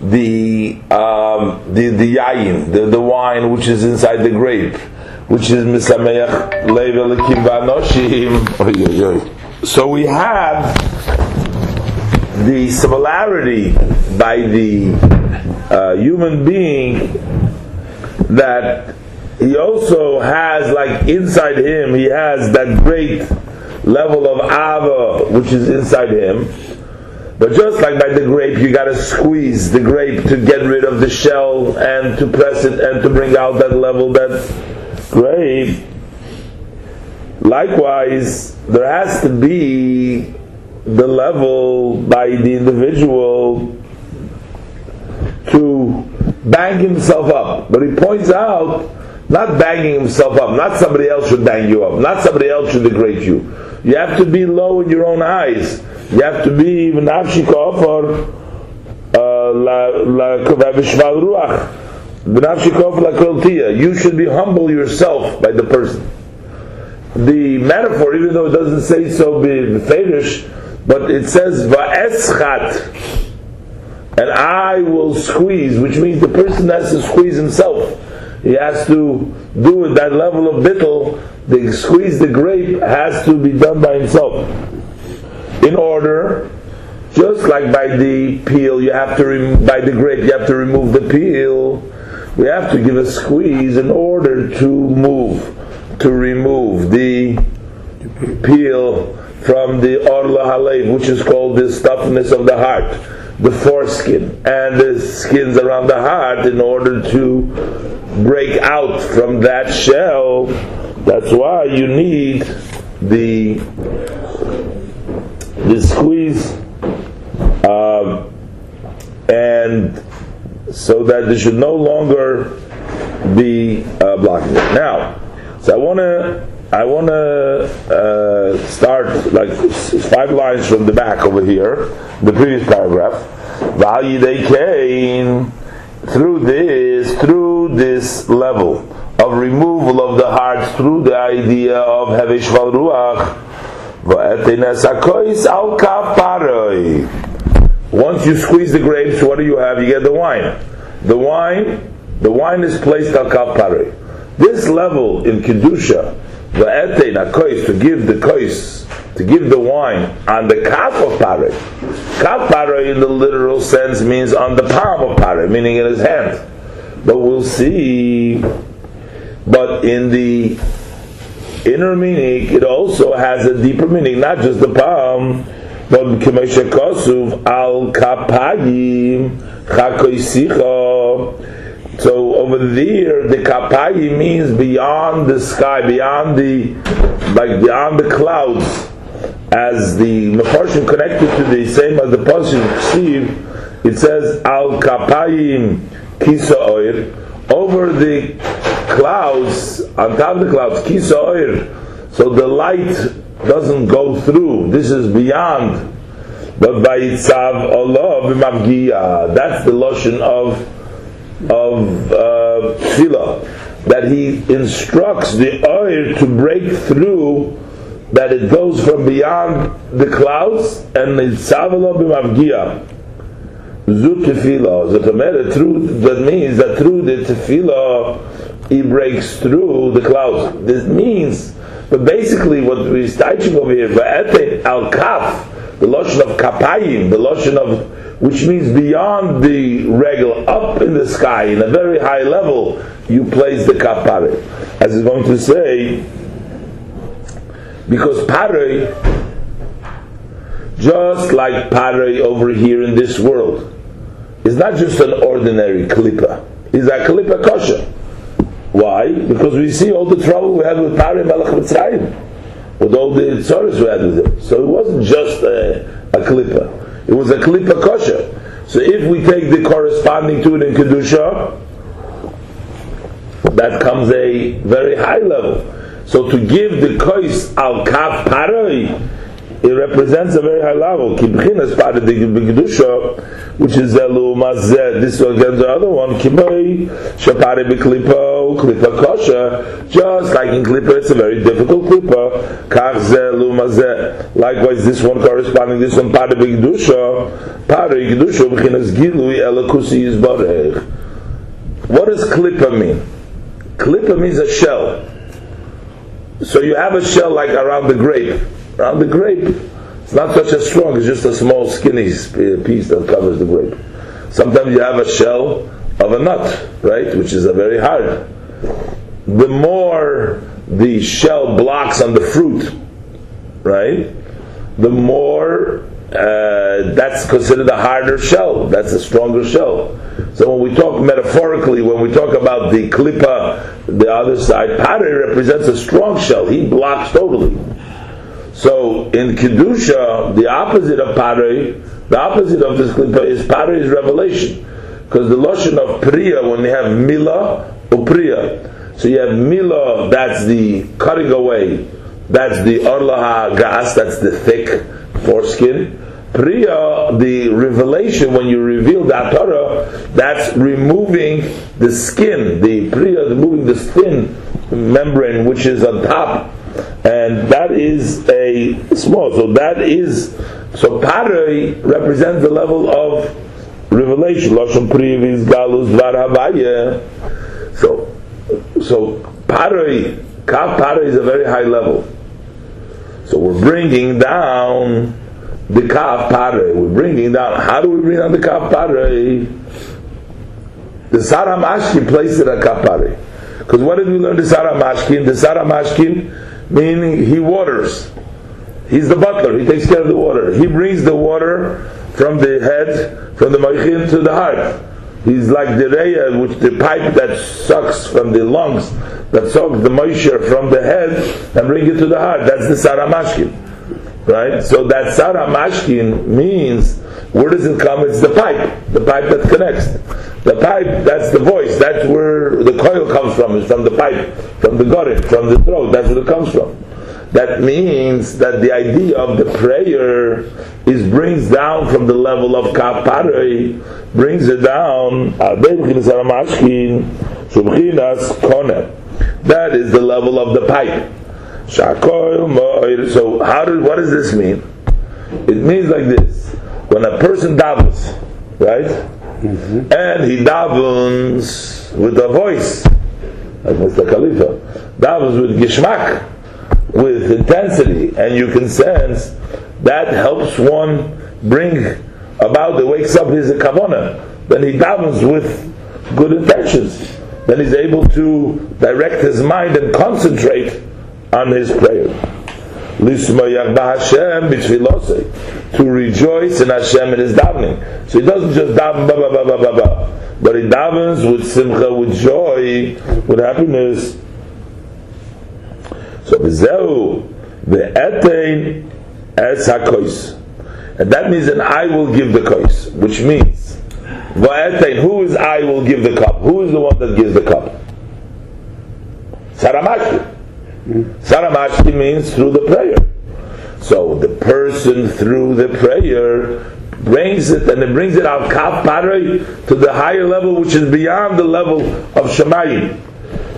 the um, the the yayin, the, the wine which is inside the grape, which is misameach level vanoshim. So we have the similarity by the uh, human being that he also has like inside him he has that great level of ava which is inside him but just like by the grape, you got to squeeze the grape to get rid of the shell and to press it and to bring out that level that grape. Likewise, there has to be the level by the individual to bang himself up. But he points out, not banging himself up, not somebody else should bang you up, not somebody else should degrade you. You have to be low in your own eyes you have to be v'nafshika for uh, la v'shval ruach. You should be humble yourself by the person. The metaphor, even though it doesn't say so, be but it says va'eschat, and I will squeeze, which means the person has to squeeze himself. He has to do it that level of bittel. The squeeze the grape has to be done by himself in order just like by the peel you have to rem- by the grape you have to remove the peel we have to give a squeeze in order to move to remove the peel from the orla halev which is called the stuffness of the heart the foreskin and the skins around the heart in order to break out from that shell that's why you need the the squeeze, um, and so that there should no longer be uh, blocking it. Now, so I want to I want to uh, start like five lines from the back over here, the previous paragraph. value they came through this, through this level of removal of the heart, through the idea of Hevesh Ruach, once you squeeze the grapes, what do you have? You get the wine. The wine, the wine is placed al kav This level in kedusha, the etein akois to give the kois, to give the wine on the kaf of pare. Kaf pare in the literal sense means on the palm of pare, meaning in his hand. But we'll see. But in the inner meaning, it also has a deeper meaning, not just the palm, but k'meshe kosuv al kapayim chakoisicha. So over there, the kapayim means beyond the sky, beyond the like beyond the clouds, as the mefarshim connected to the same as the pasuk Steve. It says al kapayim kisa oir over the clouds, on top of the clouds, kisa oir, so the light doesn't go through. This is beyond. But by itzav Allah that's the lotion of of uh, that he instructs the oil to break through, that it goes from beyond the clouds, and it's zut b'mavgia. The tefillah, zotomeret, through, that means that through the tefillah, he breaks through the clouds. This means, but basically what we're teaching over here, al-kaf, the lotion of kapayim, the lotion of which means beyond the regal, up in the sky, in a very high level, you place the kaf pare. As he's going to say, because pare, just like pare over here in this world, is not just an ordinary klippa. It's a klippa kosher. Why? Because we see all the trouble we had with Pari Melech Mitzrayim, with all the tzoros we had with him. So it wasn't just a, a. It was a klippa kosher. So if we take the corresponding to it in Kedusha, that comes a very high level. So to give the kois al kaf paroi, it represents a very high level. Kibchinas part of the Gedusha, which is Elu Mazeh. This is again the other one. Kibay Shapare Klipa Kosha. Just like in Klipa, it's a very difficult Klipa. Kach Zelu Mazeh. Likewise, this one corresponding this one Gedusha. Part of Gedusha, Bchinas Gilui Elakusi Yizbarech. What does Klipa mean? Klipa means a shell. So you have a shell like around the grape. Around the grape, it's not such a strong, it's just a small skinny piece that covers the grape. Sometimes you have a shell of a nut, right, which is a very hard. The more the shell blocks on the fruit, right, the more uh, that's considered a harder shell. That's a stronger shell. So when we talk metaphorically, when we talk about the klipa, the other side, pare represents a strong shell. He blocks totally. So in kedusha, the opposite of pare, the opposite of this klipa is pare is revelation, because the lotion of priya when you have mila or priya. So you have mila, that's the cutting away, that's the orlaha gas, that's the thick foreskin. Priya, the revelation, when you reveal that Torah, that's removing the skin, the Priya, removing the thin membrane which is on top. And that is a small, so that is, so Paroi represents the level of revelation. Lashon Priya Galus Var So, Paroi, Kav Paroi is a very high level. So we're bringing down the kav pare. We're bringing down. How do we bring down the kav pare? The Sara Mashkin placed it at kav pare. Because what did we learn the Sara Mashkin? The Sara Mashkin meaning he waters. He's the butler. He takes care of the water. He brings the water from the head, from the moichin to the heart. He's like the reya, which the pipe that sucks from the lungs, that sucks the moisture from the head and bring it to the heart. That's the saramashkin. Right? So that saramashkin means, where does it come? It's the pipe, the pipe that connects. The pipe, that's the voice, that's where the coil comes from, is from the pipe, from the gut, from the throat, that's where it comes from. That means that the idea of the prayer is brings down from the level of kaparei, brings it down. That is the level of the pipe. So how does what does this mean? It means like this: when a person davens, right, mm-hmm. and he davens with a voice, like Mr. Khalifa, davens with gishmak, with intensity, and you can sense that helps one bring about the wakes up his kavana. Then he davens with good intentions. Then he's able to direct his mind and concentrate on his prayer. To rejoice in Hashem in his davening. So he doesn't just daven but he davens with simcha, with joy, with happiness. So v'zehu ve'etein es hakois. And that means that I will give the kois, which means v'etein, who is I will give the cup? Who is the one that gives the cup? Saramashki. Saramashki means through the prayer. So the person through the prayer brings it and it brings it al kaf to the higher level which is beyond the level of Shemayim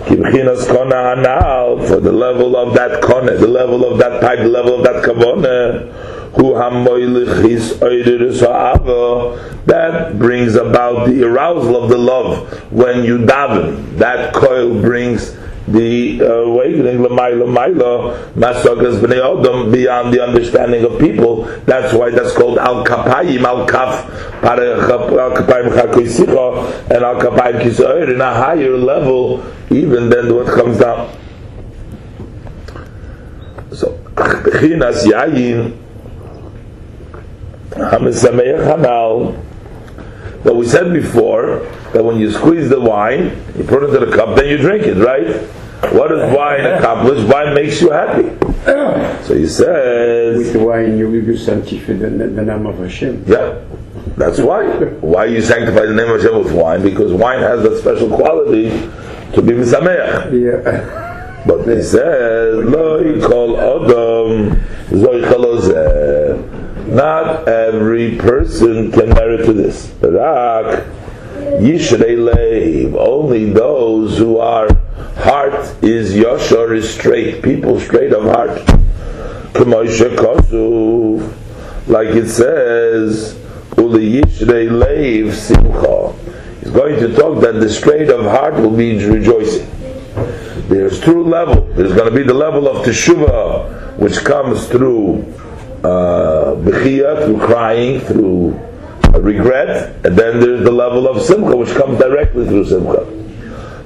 Kona for the level of that kona, the level of that pipe, the level of that kavona, who hamoilich is that brings about the arousal of the love when you daven. That coil brings the awakening l'mayla mayla masagas b'nei odom beyond the understanding of people. That's why that's called al kapayim al kaf al kapayim and al kapayim kisoir in a higher level even than what comes down. So chinas yayin hamisameich hanal. That we said before that when you squeeze the wine, you put it into the cup, then you drink it, right? What does wine accomplish? Wine makes you happy. So he says. With wine, you will sanctify the, the name of Hashem. Yeah. That's why. Why you sanctify the name of Hashem with wine? Because wine has that special quality to be misameach. Yeah. But he says, Lo yikol adam zoichalozeh. Not every person can merit to this. Rak. Only those who are heart is yashar is straight. People straight of heart. Like it says, Uli yishrei simcha. He's going to talk that the straight of heart will be rejoicing. There's two levels. There's going to be the level of teshuvah, which comes through uh, through crying, through regret, and then there's the level of simcha, which comes directly through simcha.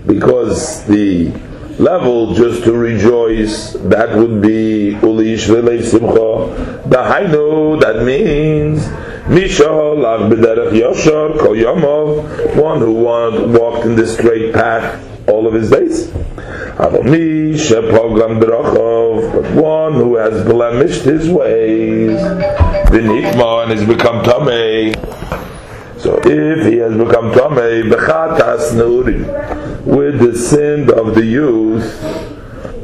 Because the level just to rejoice, that would be uli yishrele simcha. The hainu, that means Mishal av b'derech yosher kol yomov, one who walked in the straight path all of his days. But one who has blemished his ways, the and has become tamei. So if he has become tamei, bechatas nuri, with the sin of the youth,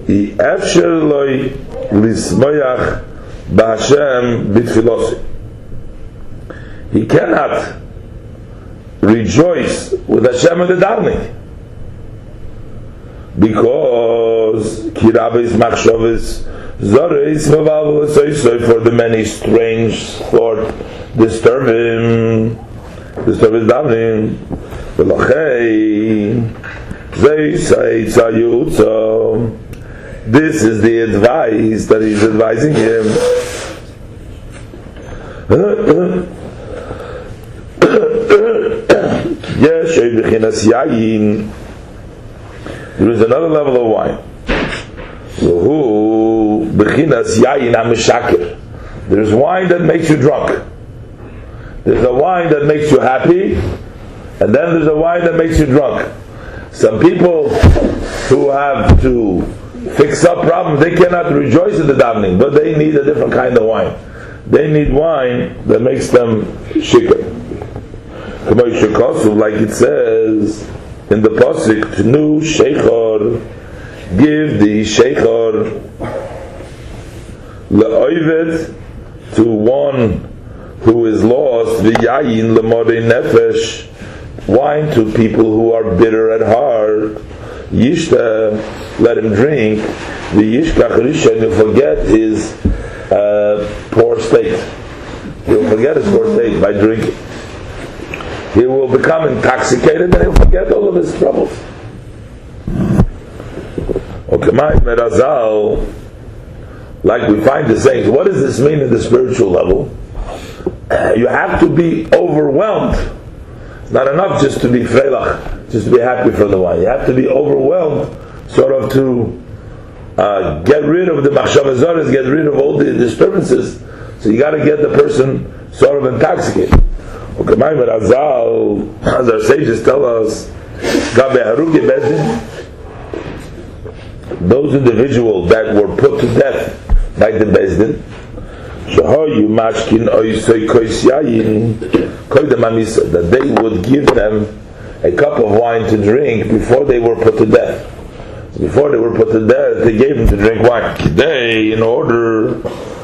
he efsher loy lismoyach b'Hashem b'tfilosi. He cannot rejoice with Hashem in the davening because kirabes machshavas zoreis so for the many strange thought disturb him disturb his davening v'lachei zay say tzayutza this is the advice that he's advising him [coughs] יש בחינת יין There is another level of wine. There is wine that makes you drunk. There's a wine that makes you happy, and then there's a wine that makes you drunk. Some people who have to fix up problems, they cannot rejoice in the davening, but they need a different kind of wine. They need wine that makes them shikr. Like it says, in the pasuk tnu sheikhor give the sheikhor leoivet to one who is lost v'yayin lemodei nefesh wine to people who are bitter at heart. Yishta let him drink. The yishkach rishon you forget his uh, poor state. He'll forget his poor state by drinking he will become intoxicated and he'll forget all of his troubles. Okay, my Merazal, like we find the sayings, what does this mean in the spiritual level? You have to be overwhelmed. It's not enough just to be freilach, just to be happy for the wine. You have to be overwhelmed, sort of to uh, get rid of the machshavazaras, get rid of all the disturbances. So you got to get the person sort of intoxicated. Ukamaim Razal, as our sages tell us, Gabe Haruki Bezdin, those individuals that were put to death by the Bezdin, Shahoyu Mashkin Oisoi Koisyayin, Koidem Amisa, that they would give them a cup of wine to drink before they were put to death. Before they were put to death, they gave them to drink wine. Today, in order,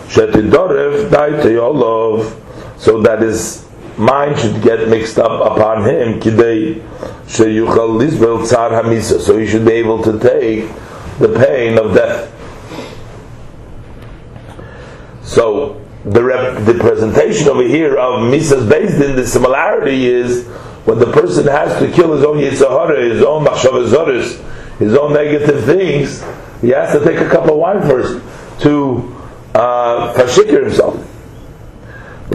Shetidorev Daite Olov, so that is mind should get mixed up upon him kidei sheyuchal lisbel tzar hamisa so he should be able to take the pain of death. So the rep, the presentation over here of misas based in the similarity is when the person has to kill his own yitzhahara, his own machshavazaris, his own negative things, he has to take a cup of wine first to uh, himself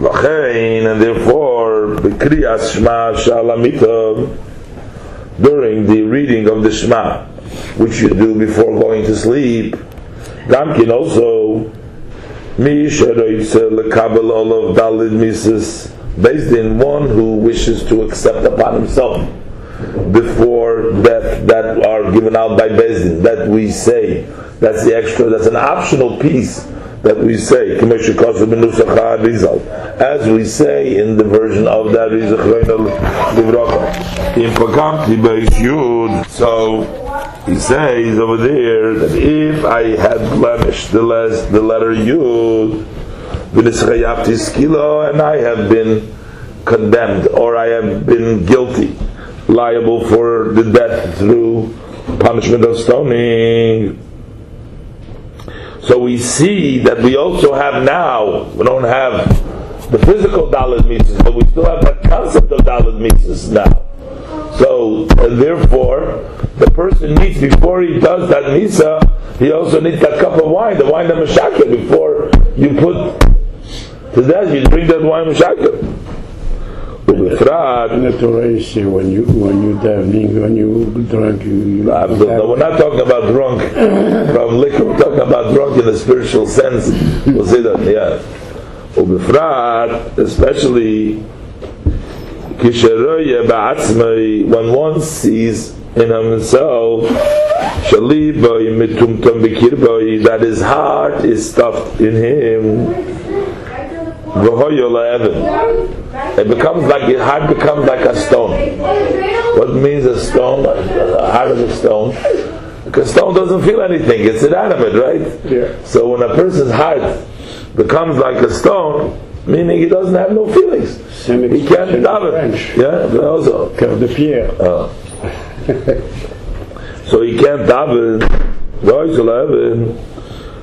and therefore, the Kriyas Shema Shalamita, during the reading of the Shema, which you do before going to sleep, Gamkin also, based in one who wishes to accept upon himself before death that are given out by Bezdin, that we say, that's the extra, that's an optional piece that we say, as we say in the version of that Rizach So, he says over there that if I had blemished the, les, the letter Yud, and I have been condemned or I have been guilty, liable for the death through punishment of stoning. So we see that we also have now, we don't have the physical Dalit Mitzvahs, but we still have that concept of Dalit Mitzvahs now. So, therefore, the person needs, before he does that Misa, he also needs that cup of wine, the wine of Meshaka, before you put to that, you drink that wine Meshaka. The Torah when you when you davening, when you drunk, you. you ah, no, we're not talking about drunk from liquor. We're talking about drunk in a spiritual sense. We'll say that, yeah. Ubefrat, especially when one sees in himself that his heart is stuffed in him it becomes like your heart becomes like a stone. What means a stone? A heart of a stone. Because stone doesn't feel anything; it's inanimate, right? Yeah. So when a person's heart becomes like a stone, meaning he doesn't have no feelings, he can't daven. Yeah, also. Cœur de pierre. Oh. so he can't daven.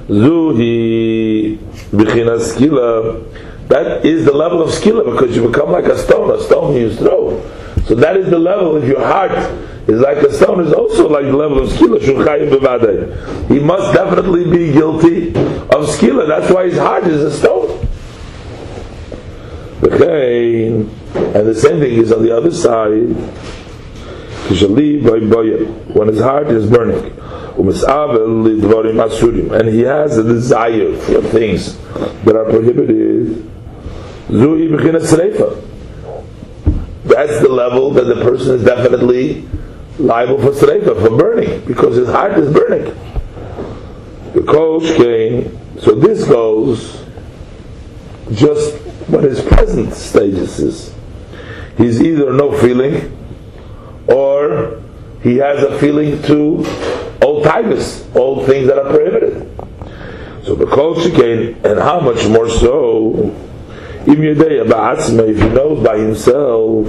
Zuhi b'chinas skila that is the level of skilla because you become like a stone, a stone you throw. So that is the level. If your heart is like a stone, is also like the level of skilla. He must definitely be guilty of skilla. That's why his heart is a stone. Okay, and the same thing is on the other side. When his heart is burning, and he has a desire for things that are prohibited. Zui Sreifa. That's the level that the person is definitely liable for Sreifa, for burning, because his heart is burning. The coach came, so this goes just what his present status is. He's either no feeling, or he has a feeling to all tigers, all things that are prohibited. So the coach came, and how much more so if he knows by himself,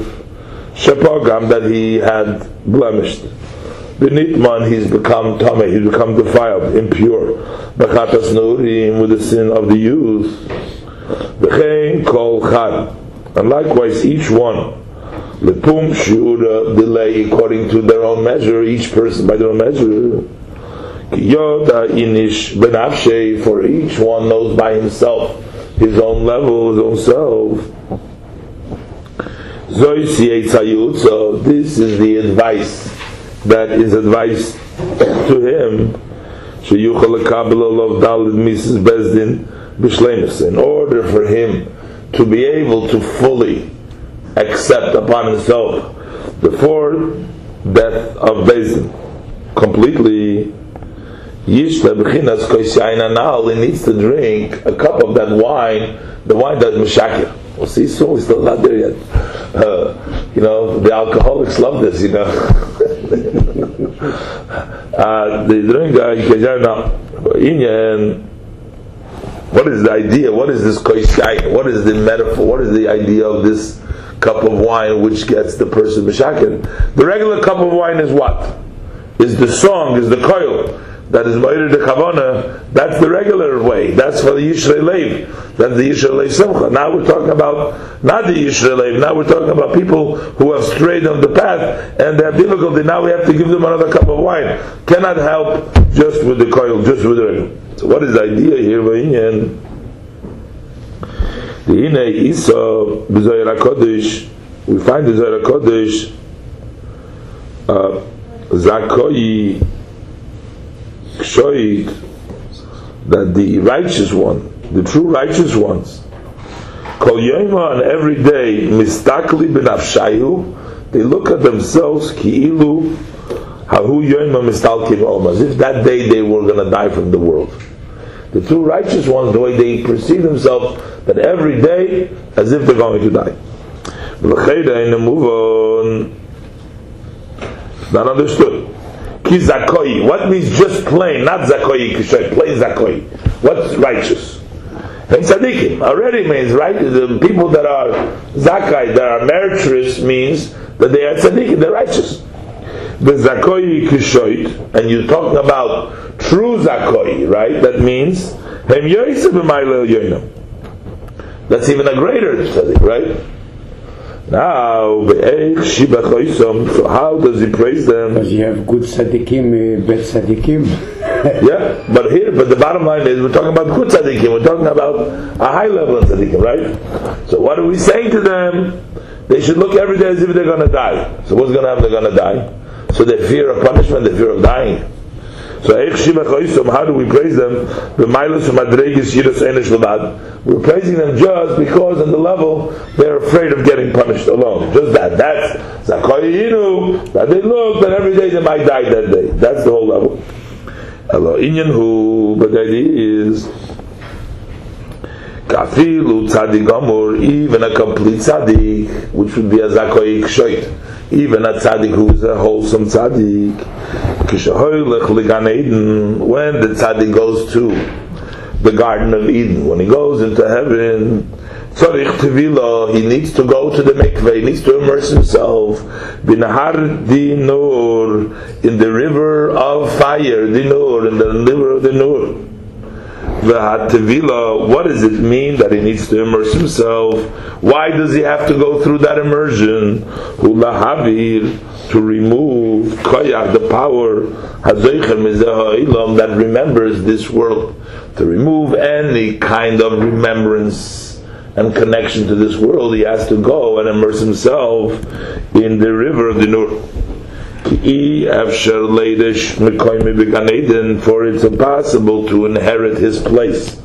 Shepagam, that he had blemished. Benitman, he's become tame, he's become defiled, impure. Bechatas Nurim, with the sin of the youth. V'chein kol chad. And likewise, each one, lepum shiura, delay according to their own measure, each person by their own measure. Yoda inish benafshe, for each one knows by himself his own level, his own self. So this is the advice that is advice to him. In order for him to be able to fully accept upon himself before death of Bezin completely Yishla b'chinas koisyaina now he needs to drink a cup of that wine, the wine that meshakir. Well, see, so we're still not there yet. Uh, you know, the alcoholics love this, you know. [laughs] uh, the drink uh, what is the idea? What is this koisyaina? What is the metaphor? What is the idea of this cup of wine which gets the person meshakir? The regular cup of wine is what? Is the song, is the coil that is Moira de Kavana, that's the regular way. That's for the Yishrei Lev. That's the Yishrei Lev Simcha. Now we're talking about not the Yishrei Lev. Now we're talking about people who have strayed on the path and they have difficulty. Now we have to give them another cup of wine. Cannot help just with the coil, just with the. So what is the idea here? The Ine Isa B'Zoyer HaKodesh, we find the Zoyer HaKodesh, uh, Zakoi shoyed that the righteous one, the true righteous ones, kol on every day mistakli benafshayu, they look at themselves ki'ilu hahu yoma mistalkim om, as if that day they were going to die from the world. The true righteous ones, the way they perceive themselves, that every day as if they're going to die. not understood. Ki zakoi. What means just plain, not zakoi kishoy, plain zakoi. What's righteous? And tzaddikim already means right. The people that are zakai, that are meritorious, means that they are tzaddikim, they're righteous. The zakoi kishoit, and you're talking about true zakoi, right? That means hem yoyse b'maylel. That's even a greater tzaddik, right? Now, so how does he praise them? Because you have good tzaddikim, bad tzaddikim. [laughs] yeah, but here, but the bottom line is we're talking about good tzaddikim. We're talking about a high level of tzaddikim, right? So what are we saying to them? They should look every day as if they're going to die. So what's going to happen? They're going to die. So they fear of punishment, they fear of dying. So how do we praise them? The Milas Madregis Yiras Enish Labad. We're praising them just because on the level they're afraid of getting punished alone. Just that. That's Zakoyinu. That they look that every day they might die that day. That's the whole level. Hello, Inyan who, but idea is Kafilu tzadik amur, even a complete tzadik, which would be a zakoik shoit, even a tzadik who's a wholesome tzadik, kishahoylech ligan Eden, when the tzadik goes to the Garden of Eden, when he goes into heaven, tzarich tevila, he needs to go to the mikveh, he needs to immerse himself, binahar dinur, in the river of fire, dinur, in the river of the nur, what does it mean that he needs to immerse himself? Why does he have to go through that immersion? To remove koyach, the power that remembers this world. To remove any kind of remembrance and connection to this world, he has to go and immerse himself in the river of the Nur for it's impossible to inherit his place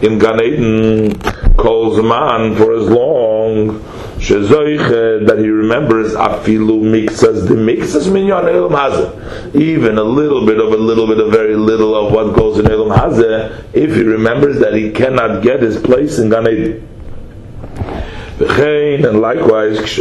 in Gan Eden calls man for as long that he remembers afilu mixas the mixas minyan elam hazeh. Even a little bit of a little bit of very little of what goes in elam hazeh if he remembers that he cannot get his place in Gan Eden and likewise,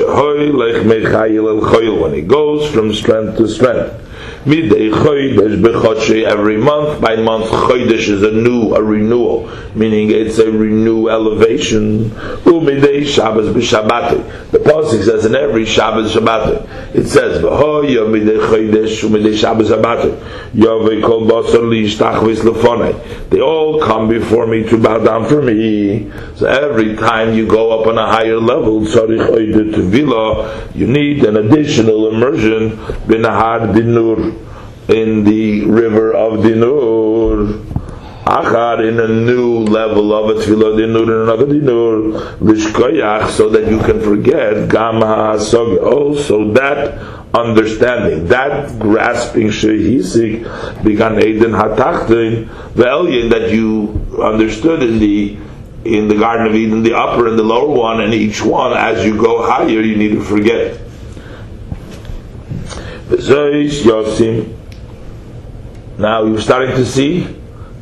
when he goes from strength to strength. Midday chodesh bechodshei every month. By month chodesh is a new, a renewal, meaning it's a renew elevation. Umidei Shabbos b'Shabbat. The pasuk says in every Shabbos Shabbat. It says v'hoya midday chodesh umidei Shabbos Shabbat. Yavei kol basar liishtachvis lefonei. They all come before me to bow down for me. So every time you go up on a higher level, tzarich oidet tevila, you need an additional immersion binahar dinur in the river of Dinur. Achar in a new level of a tefillah dinur and another dinur lishkoyach so that you can forget gam ha'asog also oh, that understanding that grasping shehisik began Eden hatachtin the that you understood in the in the Garden of Eden the upper and the lower one and each one as you go higher you need to forget. Yosim now you're starting to see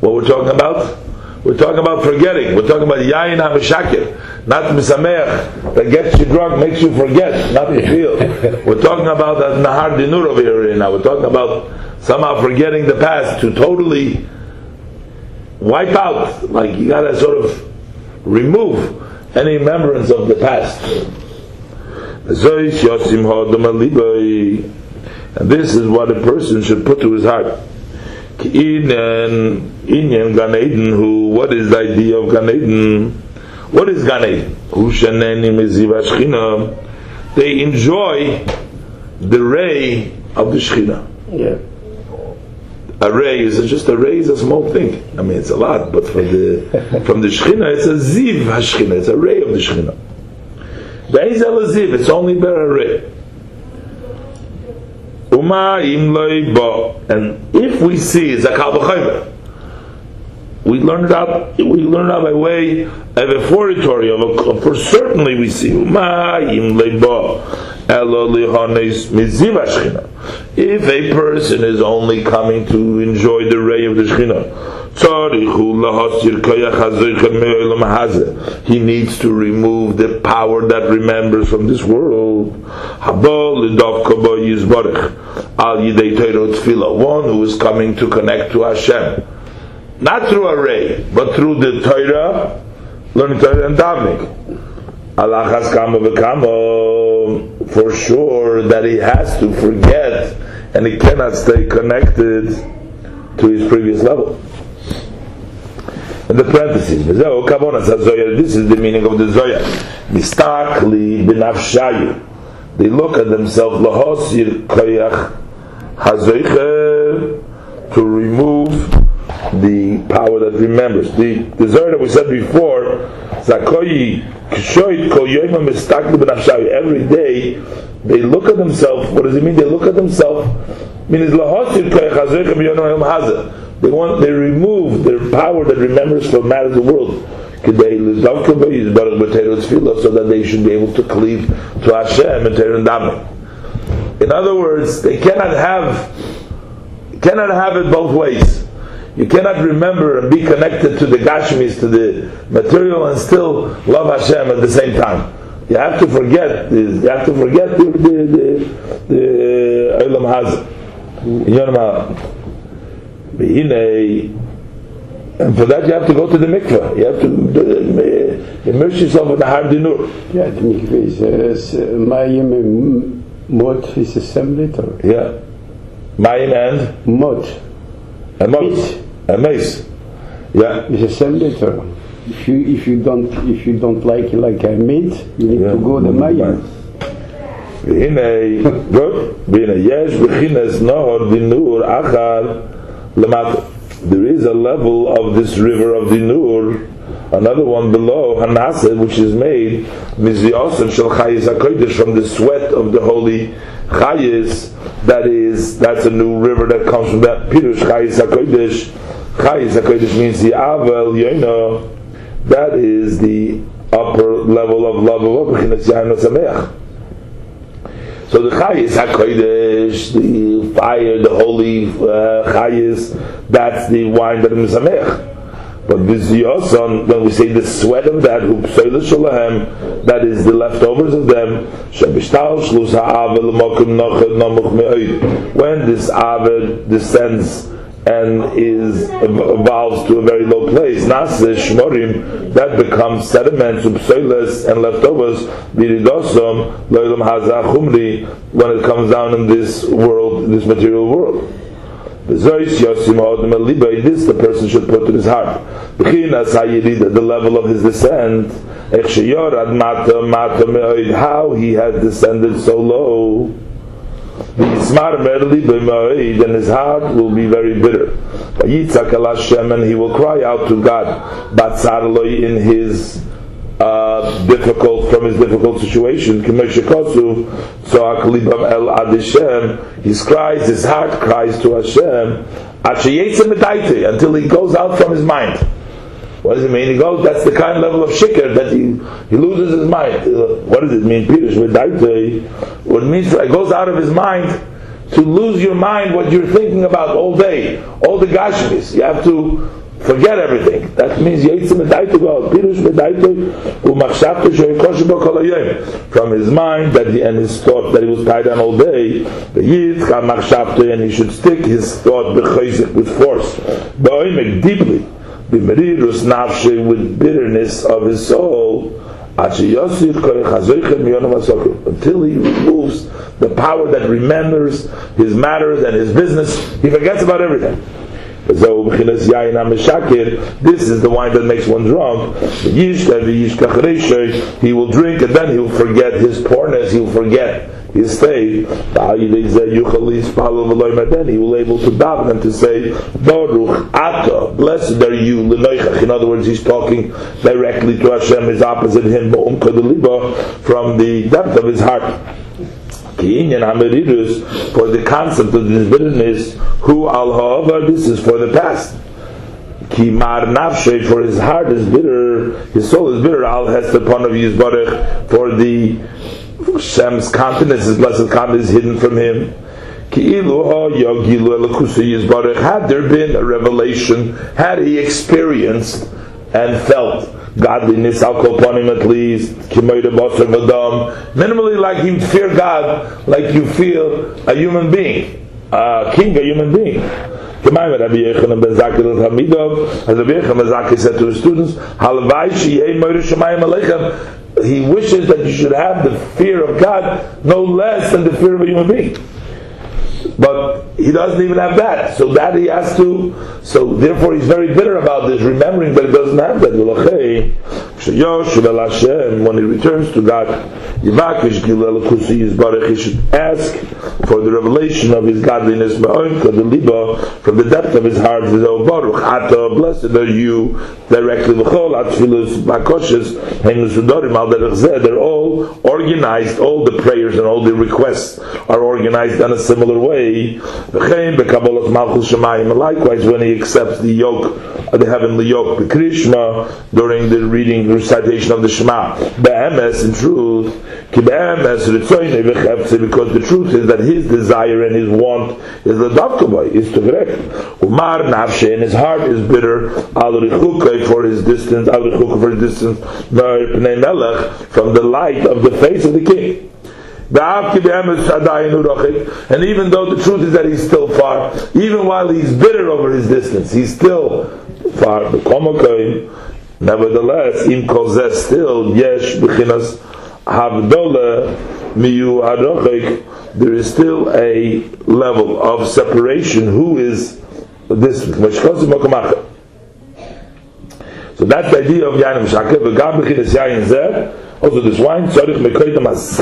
what we're talking about. We're talking about forgetting. We're talking about yayin hamishakir, not misameach that gets you drunk, makes you forget, not to feel. [laughs] we're talking about that nahar dinur over here now. We're talking about somehow forgetting the past to totally wipe out. Like you gotta sort of remove any remembrance of the past. And this is what a person should put to his heart. Inyan Inyan Gan Eden, who what is the idea of Gan Eden? What is Gan Eden? They enjoy the ray of the Shechina. Yeah. A ray is just a ray is a small thing. I mean, it's a lot, but from the [laughs] from the Shechina, it's a ziv hashchina. It's a ray of the Shechina. Be'ez el ziv. It's only bare a ray. And if we see zakal b'chaymer, we learn it out. We learn it out by way of a foretory of a. For certainly we see lihones miziv Shechina. If a person is only coming to enjoy the ray of the Shechina, he needs to remove the power that remembers from this world. One who is coming to connect to Hashem. Not through a ray, but through the Torah, learning Torah and davening. Alachas kama v'kama, for sure that he has to forget and he cannot stay connected to his previous level in the parentheses. This is the meaning of the Zoya. Mistakli. They look at themselves lahosir koyach hazoiche to remove the power that remembers. The the Zoya that we said before, zakoyi kshoit kol mistakli. Every day they look at themselves. What does it mean? They look at themselves. Means hazeh they want they remove their power that remembers from matters of the world. So that they should be able to cleave to Hashem and Teir and In other words, they cannot have cannot have it both ways. You cannot remember and be connected to the Gashmis, to the material, and still love Hashem at the same time. You have to forget. You have to forget the the the, the Haz. And for that you have to go to the mikveh. You have to uh, immerse yourself in the hard dinur. Yeah, the mikveh is uh, mayim and mot is the same liter. Yeah. Mayim and? Mot. And mot. And mace. Yeah. It's the same liter. If you if you don't if you don't like like a mint, you need yeah. to go the mayim. והנה, [laughs] good, והנה יש בחינס נור דינור אחר there is a level of this river of Dinur, another one below Hanase, which is made Mizios Shel Chayis from the sweat of the holy Chayis. That is, that's a new river that comes from that Pirush Chayis Hakodesh. Chayis Hakodesh means the Avel Yoino. That is the upper level of love of Sameach. So the Chayis HaKodesh, the fire, the holy uh, Chayis, that's the wine that is Samech. But Vizyoson, when we say the sweat of that, who Shalahem, that is the leftovers of them, Shabishtal Shlus Ha'avel Mokum Nochad Nomuch Me'oid. When this Avel descends and is evolves to a very low place. Nasa shmorim that becomes sediments, upsoiles and leftovers. Biridosom loilam hazachumri when it comes down in this world, this material world. This the person should put in his heart. The level of his descent. How he has descended so low then his heart will be very bitter. And he will cry out to God, in his uh, difficult from his difficult situation. so el His cries, his heart cries to Hashem until he goes out from his mind. What does it mean? He goes, that's the kind of level of shikr that he, he loses his mind. Uh, what does it mean? Pirish What it means, it goes out of his mind to lose your mind what you're thinking about all day, all the gashmis. You have to forget everything. That means Yitzim Medaitu go Pirush Medaitu Umachshavtu Shoyikoshimo Kolayim. From his mind that he, and his thought that he was tied on all day, the Yid Machshavtu and he should stick his thought with force. Ba'oimek deeply b'merirus nafshe with bitterness of his soul. Until he removes the power that remembers his matters and his business he forgets about everything. This is the wine that makes one drunk. He will drink and then he will forget his poorness, he will forget state, then he will able to daven and to say, Baruch Ata, blessed are you, In other words, he's talking directly to Hashem, his opposite him, from the depth of his heart. And Hameridus for the concept of this bitterness, who al this is for the past. Kimar nafshe, for his heart is bitter, his soul is bitter, al hester of Yisbarech, for the Hashem's countenance, His blessed countenance is hidden from him. Had there been a revelation, had he experienced and felt godliness, him at least, minimally like you fear God, like you feel a human being, a king, a human being. Ben Zakir as Rabbi Yochanan said to his students, he wishes that you should have the fear of God no less than the fear of a human being. But he doesn't even have that. So that he has to, so therefore he's very bitter about this, remembering that he doesn't have that. When he returns to God, he should ask for the revelation of his godliness from the depth of his heart. Blessed are you directly. They're all organized, all the prayers and all the requests are organized in a similar way. Likewise, when he accepts the yoke, uh, the heavenly yoke, the Krishma, during the reading, recitation of the Shema, be'emes, in truth, because the truth is that his desire and his want is the davkaboy, is to correct. Umar nafshe, and his heart is bitter, for his distance, for his distance, from the light of the face of the king. And even though the truth is that he's still far, even while he's bitter over his distance, he's still far. Nevertheless, in kozeh still, yesh b'chinas havdola miyu hadochik, there is still a level of separation. Who is this? So that's the idea of Yanim Shakir. V'gam b'chinas yayin zeh, also this wine, tzarich mekoitam as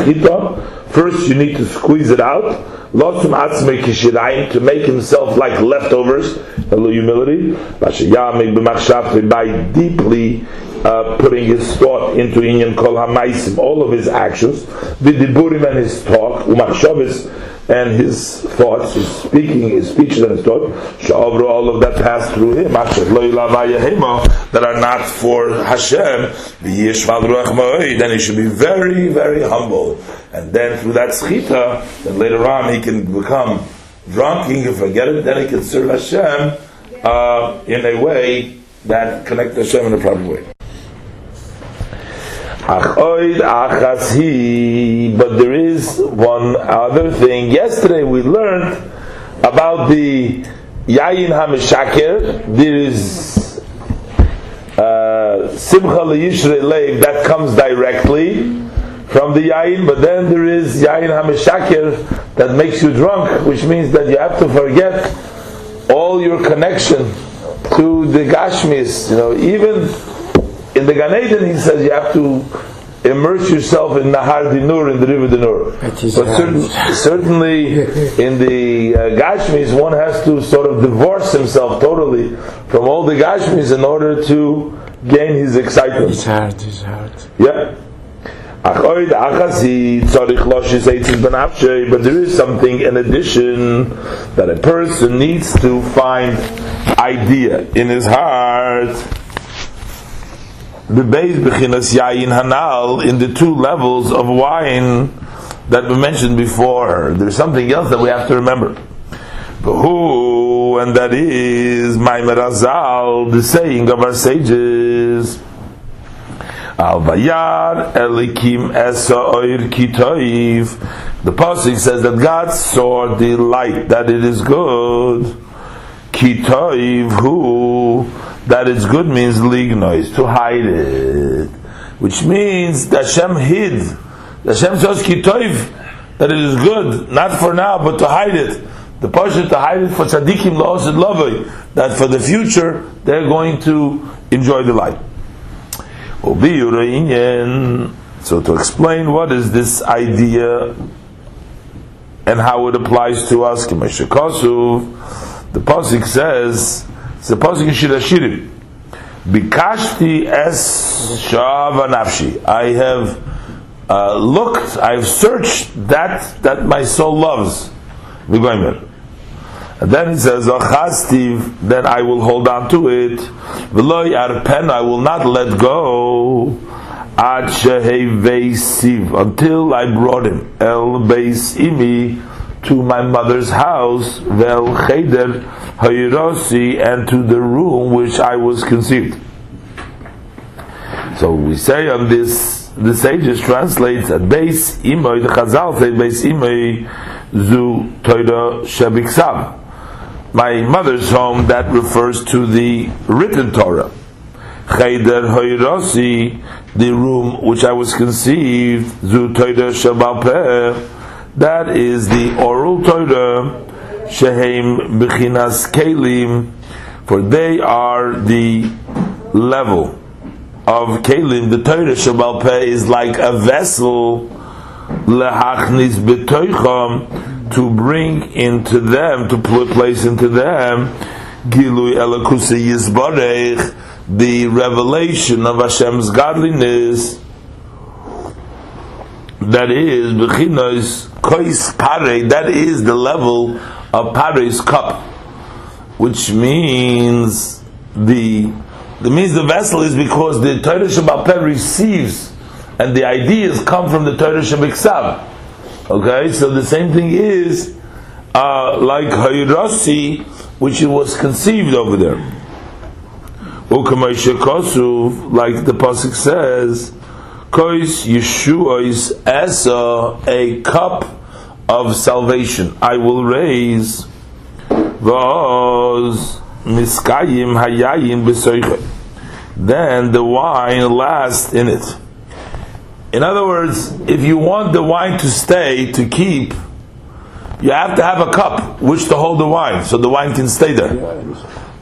First you need to squeeze it out. Losum atzmei kishirayim, to make himself like leftovers. Hello humility. Bashayamik b'machshavte, by deeply uh, putting his thought into inyan kol hamaisim, all of his actions, v'diburim and his talk, umachshavis, and his thoughts, his speaking, his speeches and his thought, sha'avru, all of that passed through him, that are not for Hashem, then he should be very, very humble. And then through that schita, then later on he can become drunk, he can forget it, then he can serve Hashem uh, in a way that connects Hashem in a proper way. But there is one other thing. Yesterday we learned about the Yayin HaMeshakir. There is uh, Simcha L'Yishrei Leiv that comes directly from the Yayin, but then there is Yayin HaMeshakir that makes you drunk, which means that you have to forget all your connection to the Gashmis. You know, even in the Gan Eden, he says you have to immerse yourself in Nahar Dinur, in the river Dinur. But certain, [laughs] certainly in the uh, Gashmis, one has to sort of divorce himself totally from all the Gashmis in order to gain his excitement. His heart, his heart. Yeah. But there is something in addition that a person needs to find idea in his heart bebeis bechinas yayin hanal in the two levels of wine that we mentioned before. There's something else that we have to remember. Who and that is Maimer Azal, the saying of our sages. Al Bayar Elikim Esa Oir Kitoiv. The pasuk says that God saw the light that it is good. Kitoiv who that it's good means lignois, to hide it. Which means that Hashem hid. That Hashem says kitoiv, that it is good, not for now, but to hide it. The pasha to hide it for tzaddikim la'osid lovay, that for the future they're going to enjoy the light. So to explain what is this idea and how it applies to us, the pasuk says the pasuk in Shirashirim. Bikashti es shava nafshi. I have uh, looked, I've searched that that my soul loves. And then he says, Achastiv, then I will hold on to it. V'loy arpen, I will not let go. Ad Siv, until I brought him El Beis Imi to my mother's house, Vel Cheder Hayrosi, and to the room which I was conceived. So we say on this, the sages translates at base Imoy, the Chazal say base Imoy Zu Torah Shabiksav. My mother's home, that refers to the written Torah. Cheder Hayrosi, the room which I was conceived, Zu Torah Shabal that is the oral Torah, Shehem Bechinas Kelim, for they are the level of Kelim. The Torah Shabal Peh is like a vessel, Lehachnis Betoicham, to bring into them, to put place into them, Gilui Elakusa Yizbarech, the revelation of Hashem's godliness, that is bechinos kois pare. That is the level of pare's cup, which means the the means the vessel is because the Torah Shabbat receives, and the ideas come from the Torah Shabbat Okay, so the same thing is uh, like Hayrasi, which it was conceived over there. Like the pasuk says, Kois Yeshua is as a cup of salvation. I will raise v'oz miskayim hayayim b'soichet. Then the wine lasts in it. In other words, if you want the wine to stay, to keep, you have to have a cup which to hold the wine, so the wine can stay there.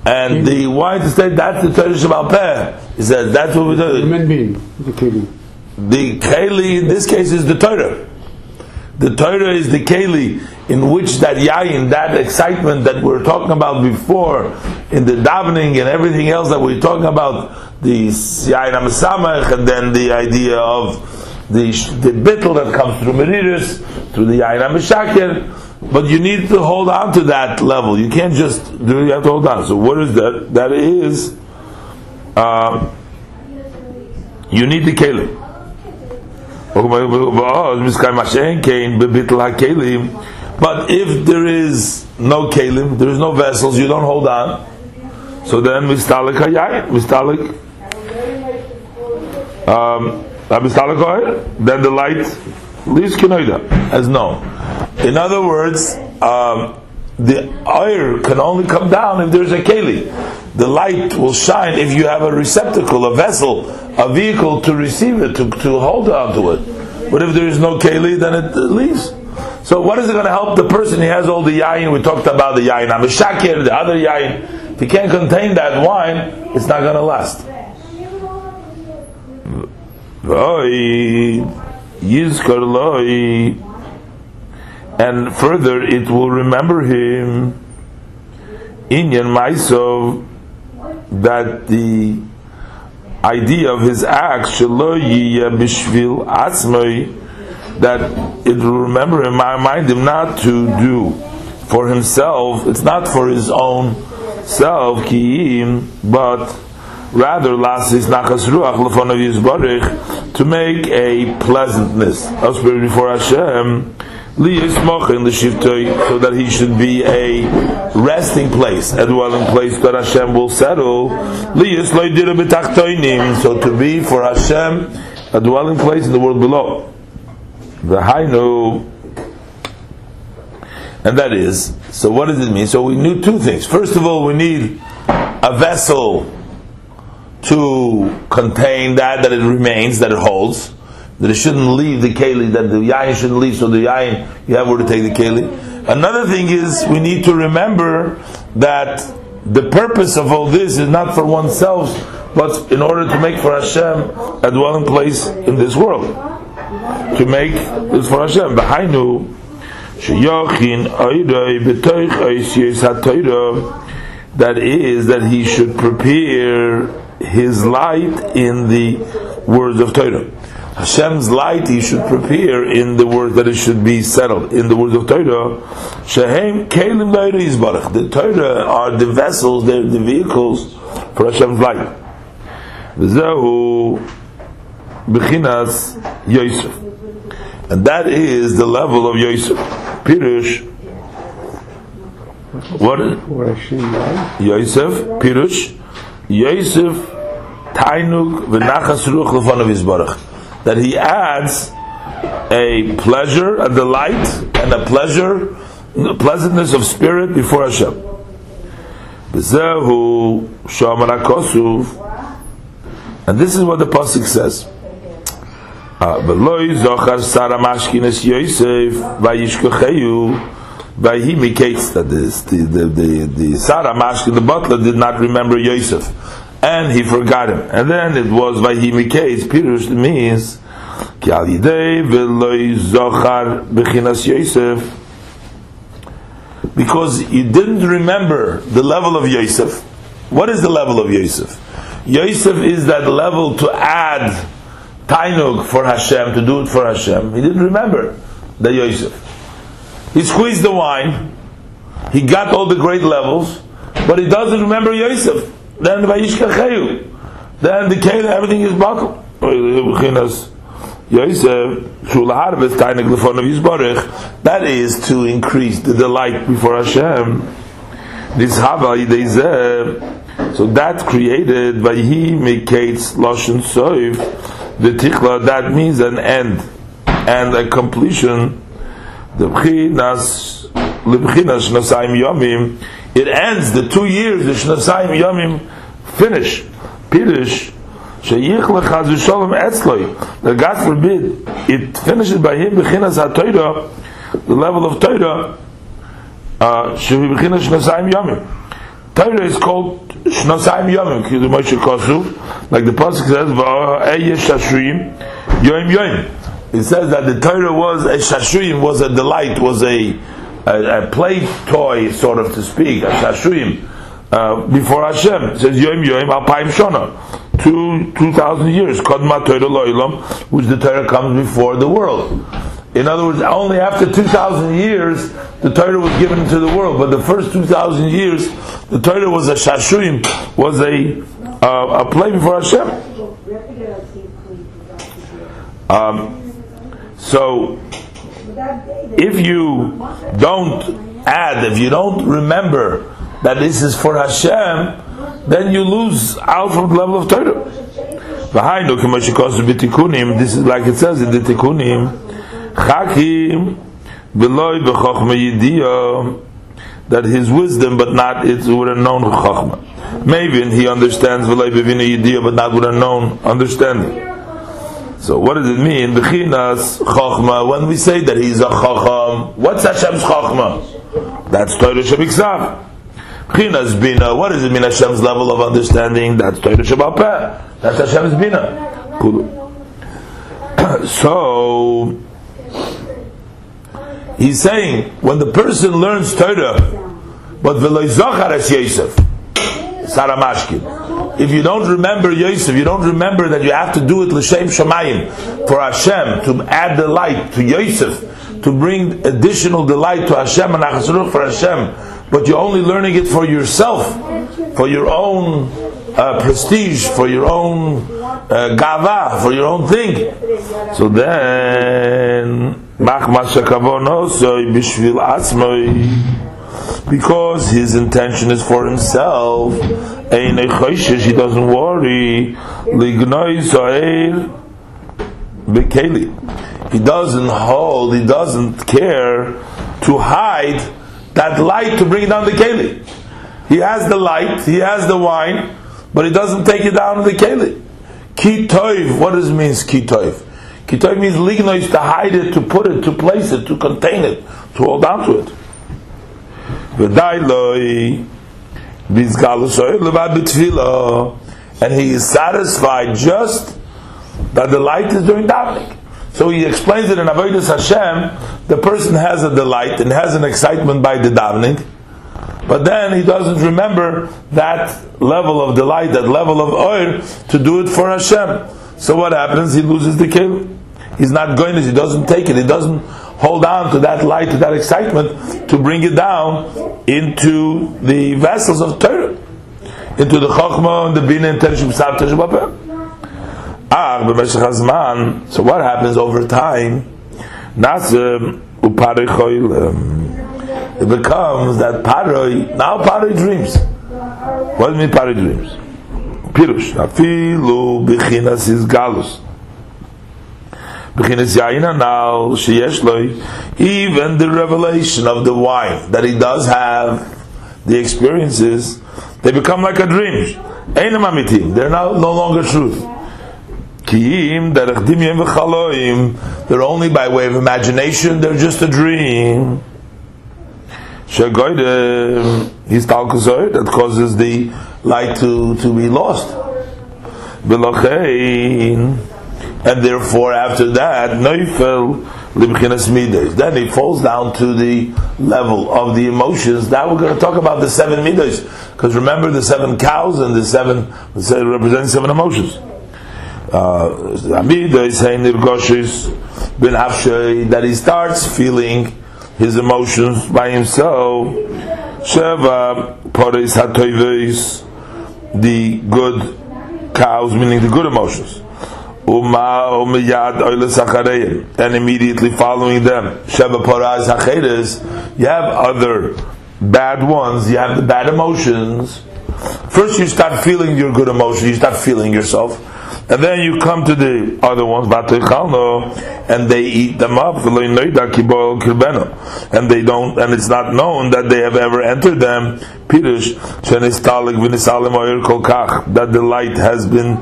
And the wine to stay, that's the Torah Shabbat Peh. He says, that's what we do. Being, the the keli in this case is the Torah. The Torah is the keli in which that yayin, that excitement that we are talking about before, in the davening and everything else that we are talking about, the yayin amasamach, and then the idea of the the bittel that comes through meriris, through the yayin amashakir. But you need to hold on to that level. You can't just do. You have to hold on. So what is that? That is, uh, you need the kelim. But if there is no kalim, there is no vessels, you don't hold on. So then mistalik hayayin, mistalik. Um, then the light leaves kinoida as known. In other words, um, the air can only come down if there's a keli. The light will shine if you have a receptacle, a vessel, a vehicle to receive it, to, to hold on to it. But if there is no keli, then it leaves. So what is it going to help the person? He has all the yayin. We talked about the yayin amishakir, the other yayin. If he can't contain that wine, it's not going to last. And further, it will remember him inyan maisov that the idea of his acts bishvil atzmai that it will remember him, remind him not to do for himself. It's not for his own self, kiim, but rather lasis nachas ruach lefonav yizbarich to make a pleasantness spirit before Hashem so that he should be a resting place, a dwelling place that Hashem will settle. So to be for Hashem a dwelling place in the world below. The Hainu, and that is. So what does it mean? So we need two things. First of all, we need a vessel to contain that that it remains, that it holds that it shouldn't leave the keli, that the yain shouldn't leave, so the yain, you have where to take the keli. Another thing is, we need to remember that the purpose of all this is not for oneself, but in order to make for Hashem a dwelling place in this world. To make this for Hashem. Behainu, that is, that he should prepare his light in the words of Torah. Hashem's light he should prepare in the word that it should be settled in the words of Torah. Shehem kelim yizbarach. The Torah are the vessels, they're the vehicles for Hashem's light. V'zehu Bechinas Yosef. And that is the level of Yosef. Pirush. What? Yosef? Pirush. Yosef Tainug v'nachas ruch lefanav yisbarach. That he adds a pleasure, a delight, and a pleasure, a pleasantness of spirit before Hashem. And this is what the pasuk says. Zochar sara mashkinas Yosef vayishkocheyu Vayhi mikates that is the the the, the Sarah Mashkin, the butler, did not remember Yosef, and he forgot him. And then it was Vayhi mikates. Pirush means ki al yidei zochar b'chinas Yosef, because you didn't remember the level of Yosef. What is the level of Yosef? Yosef is that level to add tainug for Hashem, to do it for Hashem. He didn't remember the Yosef. He squeezed the wine. He got all the great levels, but he doesn't remember Yosef. Then Vayishkacheyu. Then the Kela, everything is buckled. Yosef, Shulahar Tainik Lefon of Yisborich, that is to increase the delight before Hashem. This Hava Yidei so that created Vayhi Mekates Lashon Soif, the Tichla, that means an end and a completion the bchinas lebchinas shnasayim yomim it ends the two years the shnasayim yomim finish. Pirish sheyich lechaz v'sholem etzloi that God forbid it finishes by him bchinas ha the level of Torah uh, shevi bchinas shnasayim yomim. Torah is called Shnasayim Yomim, the Moshe Kosu, like the Pasuk says, Va'ayeh Shashrim Yom Yom it says that the Torah was a shashuyim, was a delight, was a, a, a play toy, sort of to speak, a shashuyim, uh, before Hashem. It says Yom Yom Alpaim Shona, two two thousand years, Kodma Torah Loilam, which the Torah comes before the world. In other words, only after two thousand years the Torah was given to the world, but the first two thousand years the Torah was a shashuyim, was a uh, a play before Hashem. Um, so, if you don't add, if you don't remember that this is for Hashem, then you lose out from the level of Torah. This is like it says in the Tikkunim, Chakim beloy b'chokhma that his wisdom, but not it would have known chokhmah. Maybe he understands v'loy b'vina but not with a known understanding. So what does it mean? Bechinas chachma. When we say that he's a chacham, what's Hashem's chachma? That's Torah Shabiksav. Bechinas bina. What does it mean? Hashem's level of understanding. That's Torah Shabapeh. That's Hashem's bina. [coughs] so he's saying when the person learns Torah, but v'loy zachar es Yosef, Saramashkin if you don't remember Yosef, you don't remember that you have to do it l'shem shamayim for Hashem to add the light to Yosef, to bring additional delight to Hashem and achasruch for Hashem, but you're only learning it for yourself, for your own uh, prestige, for your own uh, gava, for your own thing. So then, because his intention is for himself he doesn't worry. He doesn't hold, he doesn't care to hide that light to bring down the keli. He has the light, he has the wine, but he doesn't take it down to the keli. Kitoiv, what does it mean, kitoiv? Kitoiv means lignois to hide it, to put it, to place it, to contain it, to hold on to it. And he is satisfied just that the light is during davening. So he explains it in Avodas Hashem, the person has a delight and has an excitement by the davening, but then he doesn't remember that level of delight, that level of oil to do it for Hashem. So what happens? He loses the kill. He's not going to, he doesn't take it, he doesn't hold on to that light, to that excitement, to bring it down into the vessels of Torah, into the Chokhmah and the Bina and Tereshim Sav Ah, b'meshech hazman. So what happens over time? Nasem uparei choylem. It becomes that paroi, now paroi dreams. What does it mean paroi dreams? Pirush, afilu b'chinas is galus. Even the revelation of the wine that he does have, the experiences, they become like a dream. They're now no longer truth. They're only by way of imagination. They're just a dream. He's talkuzoy that causes the light to, to be lost. V'lochein. And therefore, after that, noifel libchinas midas. Then he falls down to the level of the emotions. Now we're going to talk about the seven midas, because remember the seven cows and the seven represent seven emotions. Uh, Afshay that he starts feeling his emotions by himself. Sheva poris hatoivis, the good cows, meaning the good emotions and immediately following them. Sheva Paraz you have other bad ones, you have the bad emotions. First you start feeling your good emotions, you start feeling yourself. And then you come to the other ones, and they eat them up, and they don't, and it's not known that they have ever entered them. That the light has been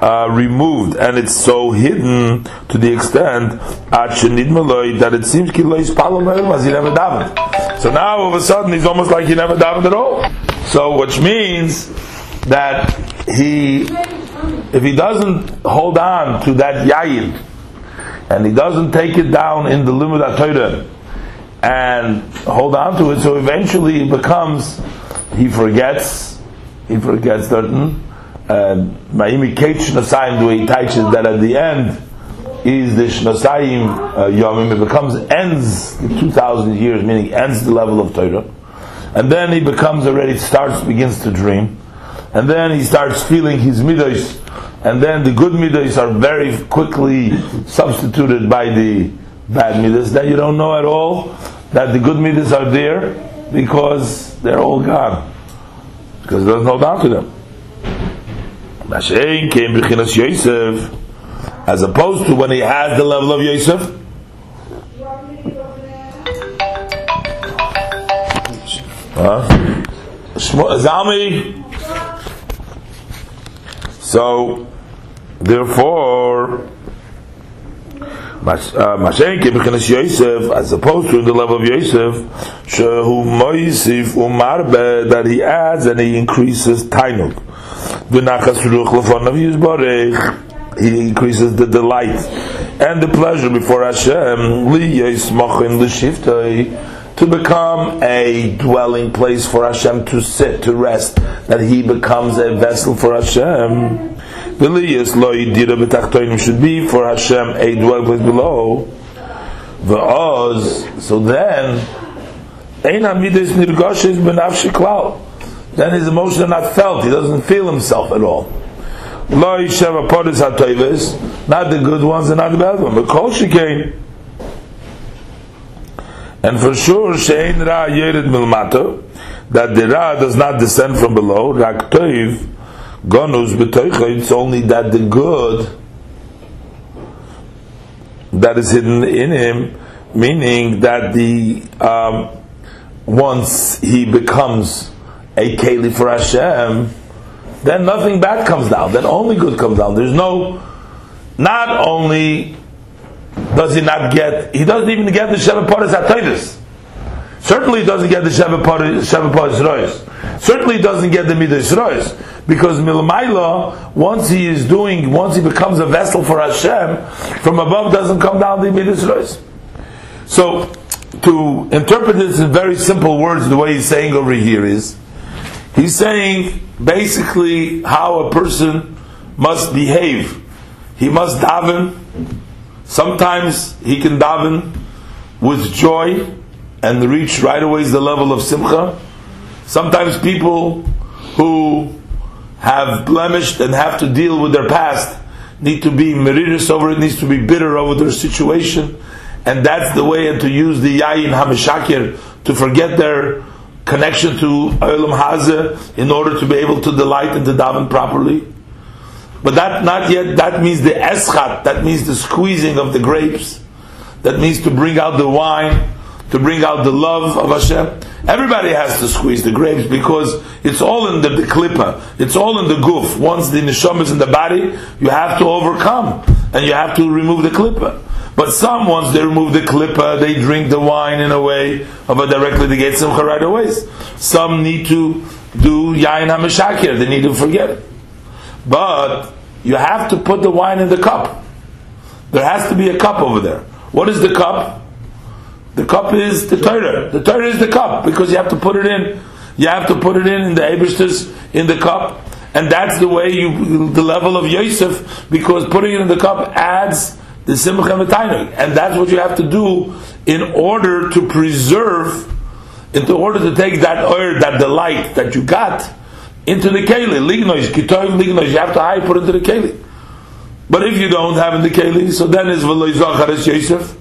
uh, removed and it's so hidden to the extent that it seems he never davened. So now all of a sudden he's almost like he never davened at all. So which means that he, if he doesn't hold on to that yayin and he doesn't take it down in the limud Torah and hold on to it, so eventually it becomes he forgets, he forgets certain Ma'imi Kate Shnasayim, the way he teaches that at the end is the Shnasayim uh, Yomim, it becomes, ends the 2,000 years, meaning ends the level of Torah. And then he becomes already, starts, begins to dream. And then he starts feeling his midos. And then the good midos are very quickly substituted by the bad midas. Then you don't know at all that the good midas are there because they're all gone. Because there's no doubt to them. Mashain came Bechinas Yosef, as opposed to when he has the level of Yosef. Huh? Zalmi. So, therefore, uh, Mashen came Bechinas Yosef, as opposed to the level of Yosef, Shehu Moisif Umarbe, that he adds and he increases Tainuk he increases the delight and the pleasure before Hashem to become a dwelling place for Hashem to sit, to rest, that he becomes a vessel for Hashem. should be for Hashem a dwelling place below. The Oz, so then, then his emotions are not felt. He doesn't feel himself at all. Not the good ones and not the bad ones. But kol shekain. And for sure, shein ra yered milmato, that the ra does not descend from below. Rak toiv gonus b'toicha. It's only that the good that is hidden in him, meaning that the um, once he becomes a keli for Hashem, then nothing bad comes down. Then only good comes down. There's no, not only does he not get, he doesn't even get the Sheva Paras Atayvis. Certainly doesn't get the Sheva Paras Royes. Certainly doesn't get the Midas Royes. Because Milmaila, once he is doing, once he becomes a vessel for Hashem, from above doesn't come down the Midas Royes. So, to interpret this in very simple words, the way he's saying over here is, He's saying basically how a person must behave. He must daven. Sometimes he can daven with joy and reach right away the level of simcha. Sometimes people who have blemished and have to deal with their past need to be meritus over it, needs to be bitter over their situation, and that's the way and to use the yayin hamishakir to forget their connection to Olam Hazeh in order to be able to delight and to daven properly. But that not yet, that means the eschat, that means the squeezing of the grapes, that means to bring out the wine, to bring out the love of Hashem. Everybody has to squeeze the grapes because it's all in the, the it's all in the goof. Once the neshama is in the body, you have to overcome and you have to remove the klippa. But some, once they remove the klippa, they drink the wine in a way of a directly to get simcha right away. Some need to do yain hamishakir, they need to forget it. But you have to put the wine in the cup. There has to be a cup over there. What is the cup? The cup is the Torah. The Torah is the cup because you have to put it in. You have to put it in in the Ebersters in the cup, and that's the way you the level of Yosef because putting it in the cup adds the simcha and and that's what you have to do in order to preserve, in order to take that oil, that delight that you got into the keli, lignois, kitoim lignois, you have to hide, put into the keli. But if you don't have in the keli, so then it's v'loy zacharis Yosef,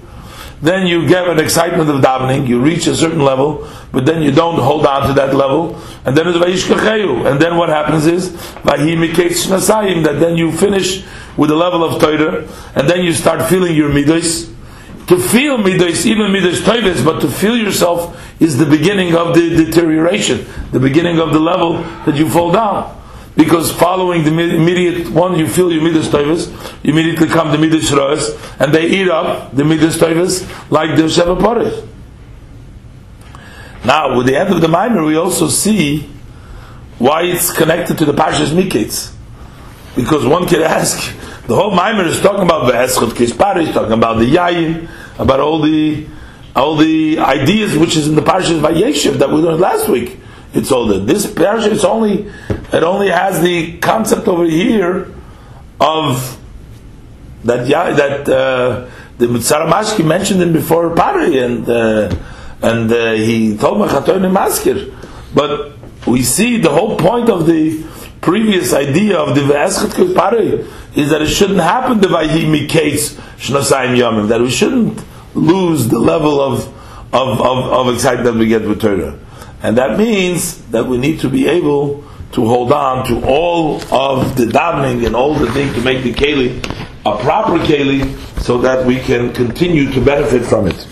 then you get an excitement of davening, you reach a certain level, but then you don't hold on to that level, and then it's vayishkacheyu, and then what happens is, vayimiketz shnasayim, that then you finish with the level of Torah, and then you start feeling your midos, to feel midas, even midas toivis, but to feel yourself is the beginning of the deterioration, the beginning of the level that you fall down. Because following the immediate one, you feel your midas toivis, you immediately come to midas roes, and they eat up the midas toivis like the sheva paris. Now, with the end of the minor, we also see why it's connected to the Pashas Miketz. Because one could ask, the whole Maimer is talking about the Eschot Kispari, he's talking about the Yayin, about all the all the ideas which is in the Parashas Vayeshev that we learned last week. It's all that this parasha is only it only has the concept over here of that yeah that uh, the Saramashki mentioned him before Pari and uh, and uh, he told Machaton Maskir, but we see the whole point of the previous idea of the Ve'eschet Kispari is that it shouldn't happen the Vayhi case Shnasayim Yomim, that we shouldn't lose the level of, of, of, of excitement we get with Torah. And that means that we need to be able to hold on to all of the davening and all the things to make the keli a proper keli so that we can continue to benefit from it.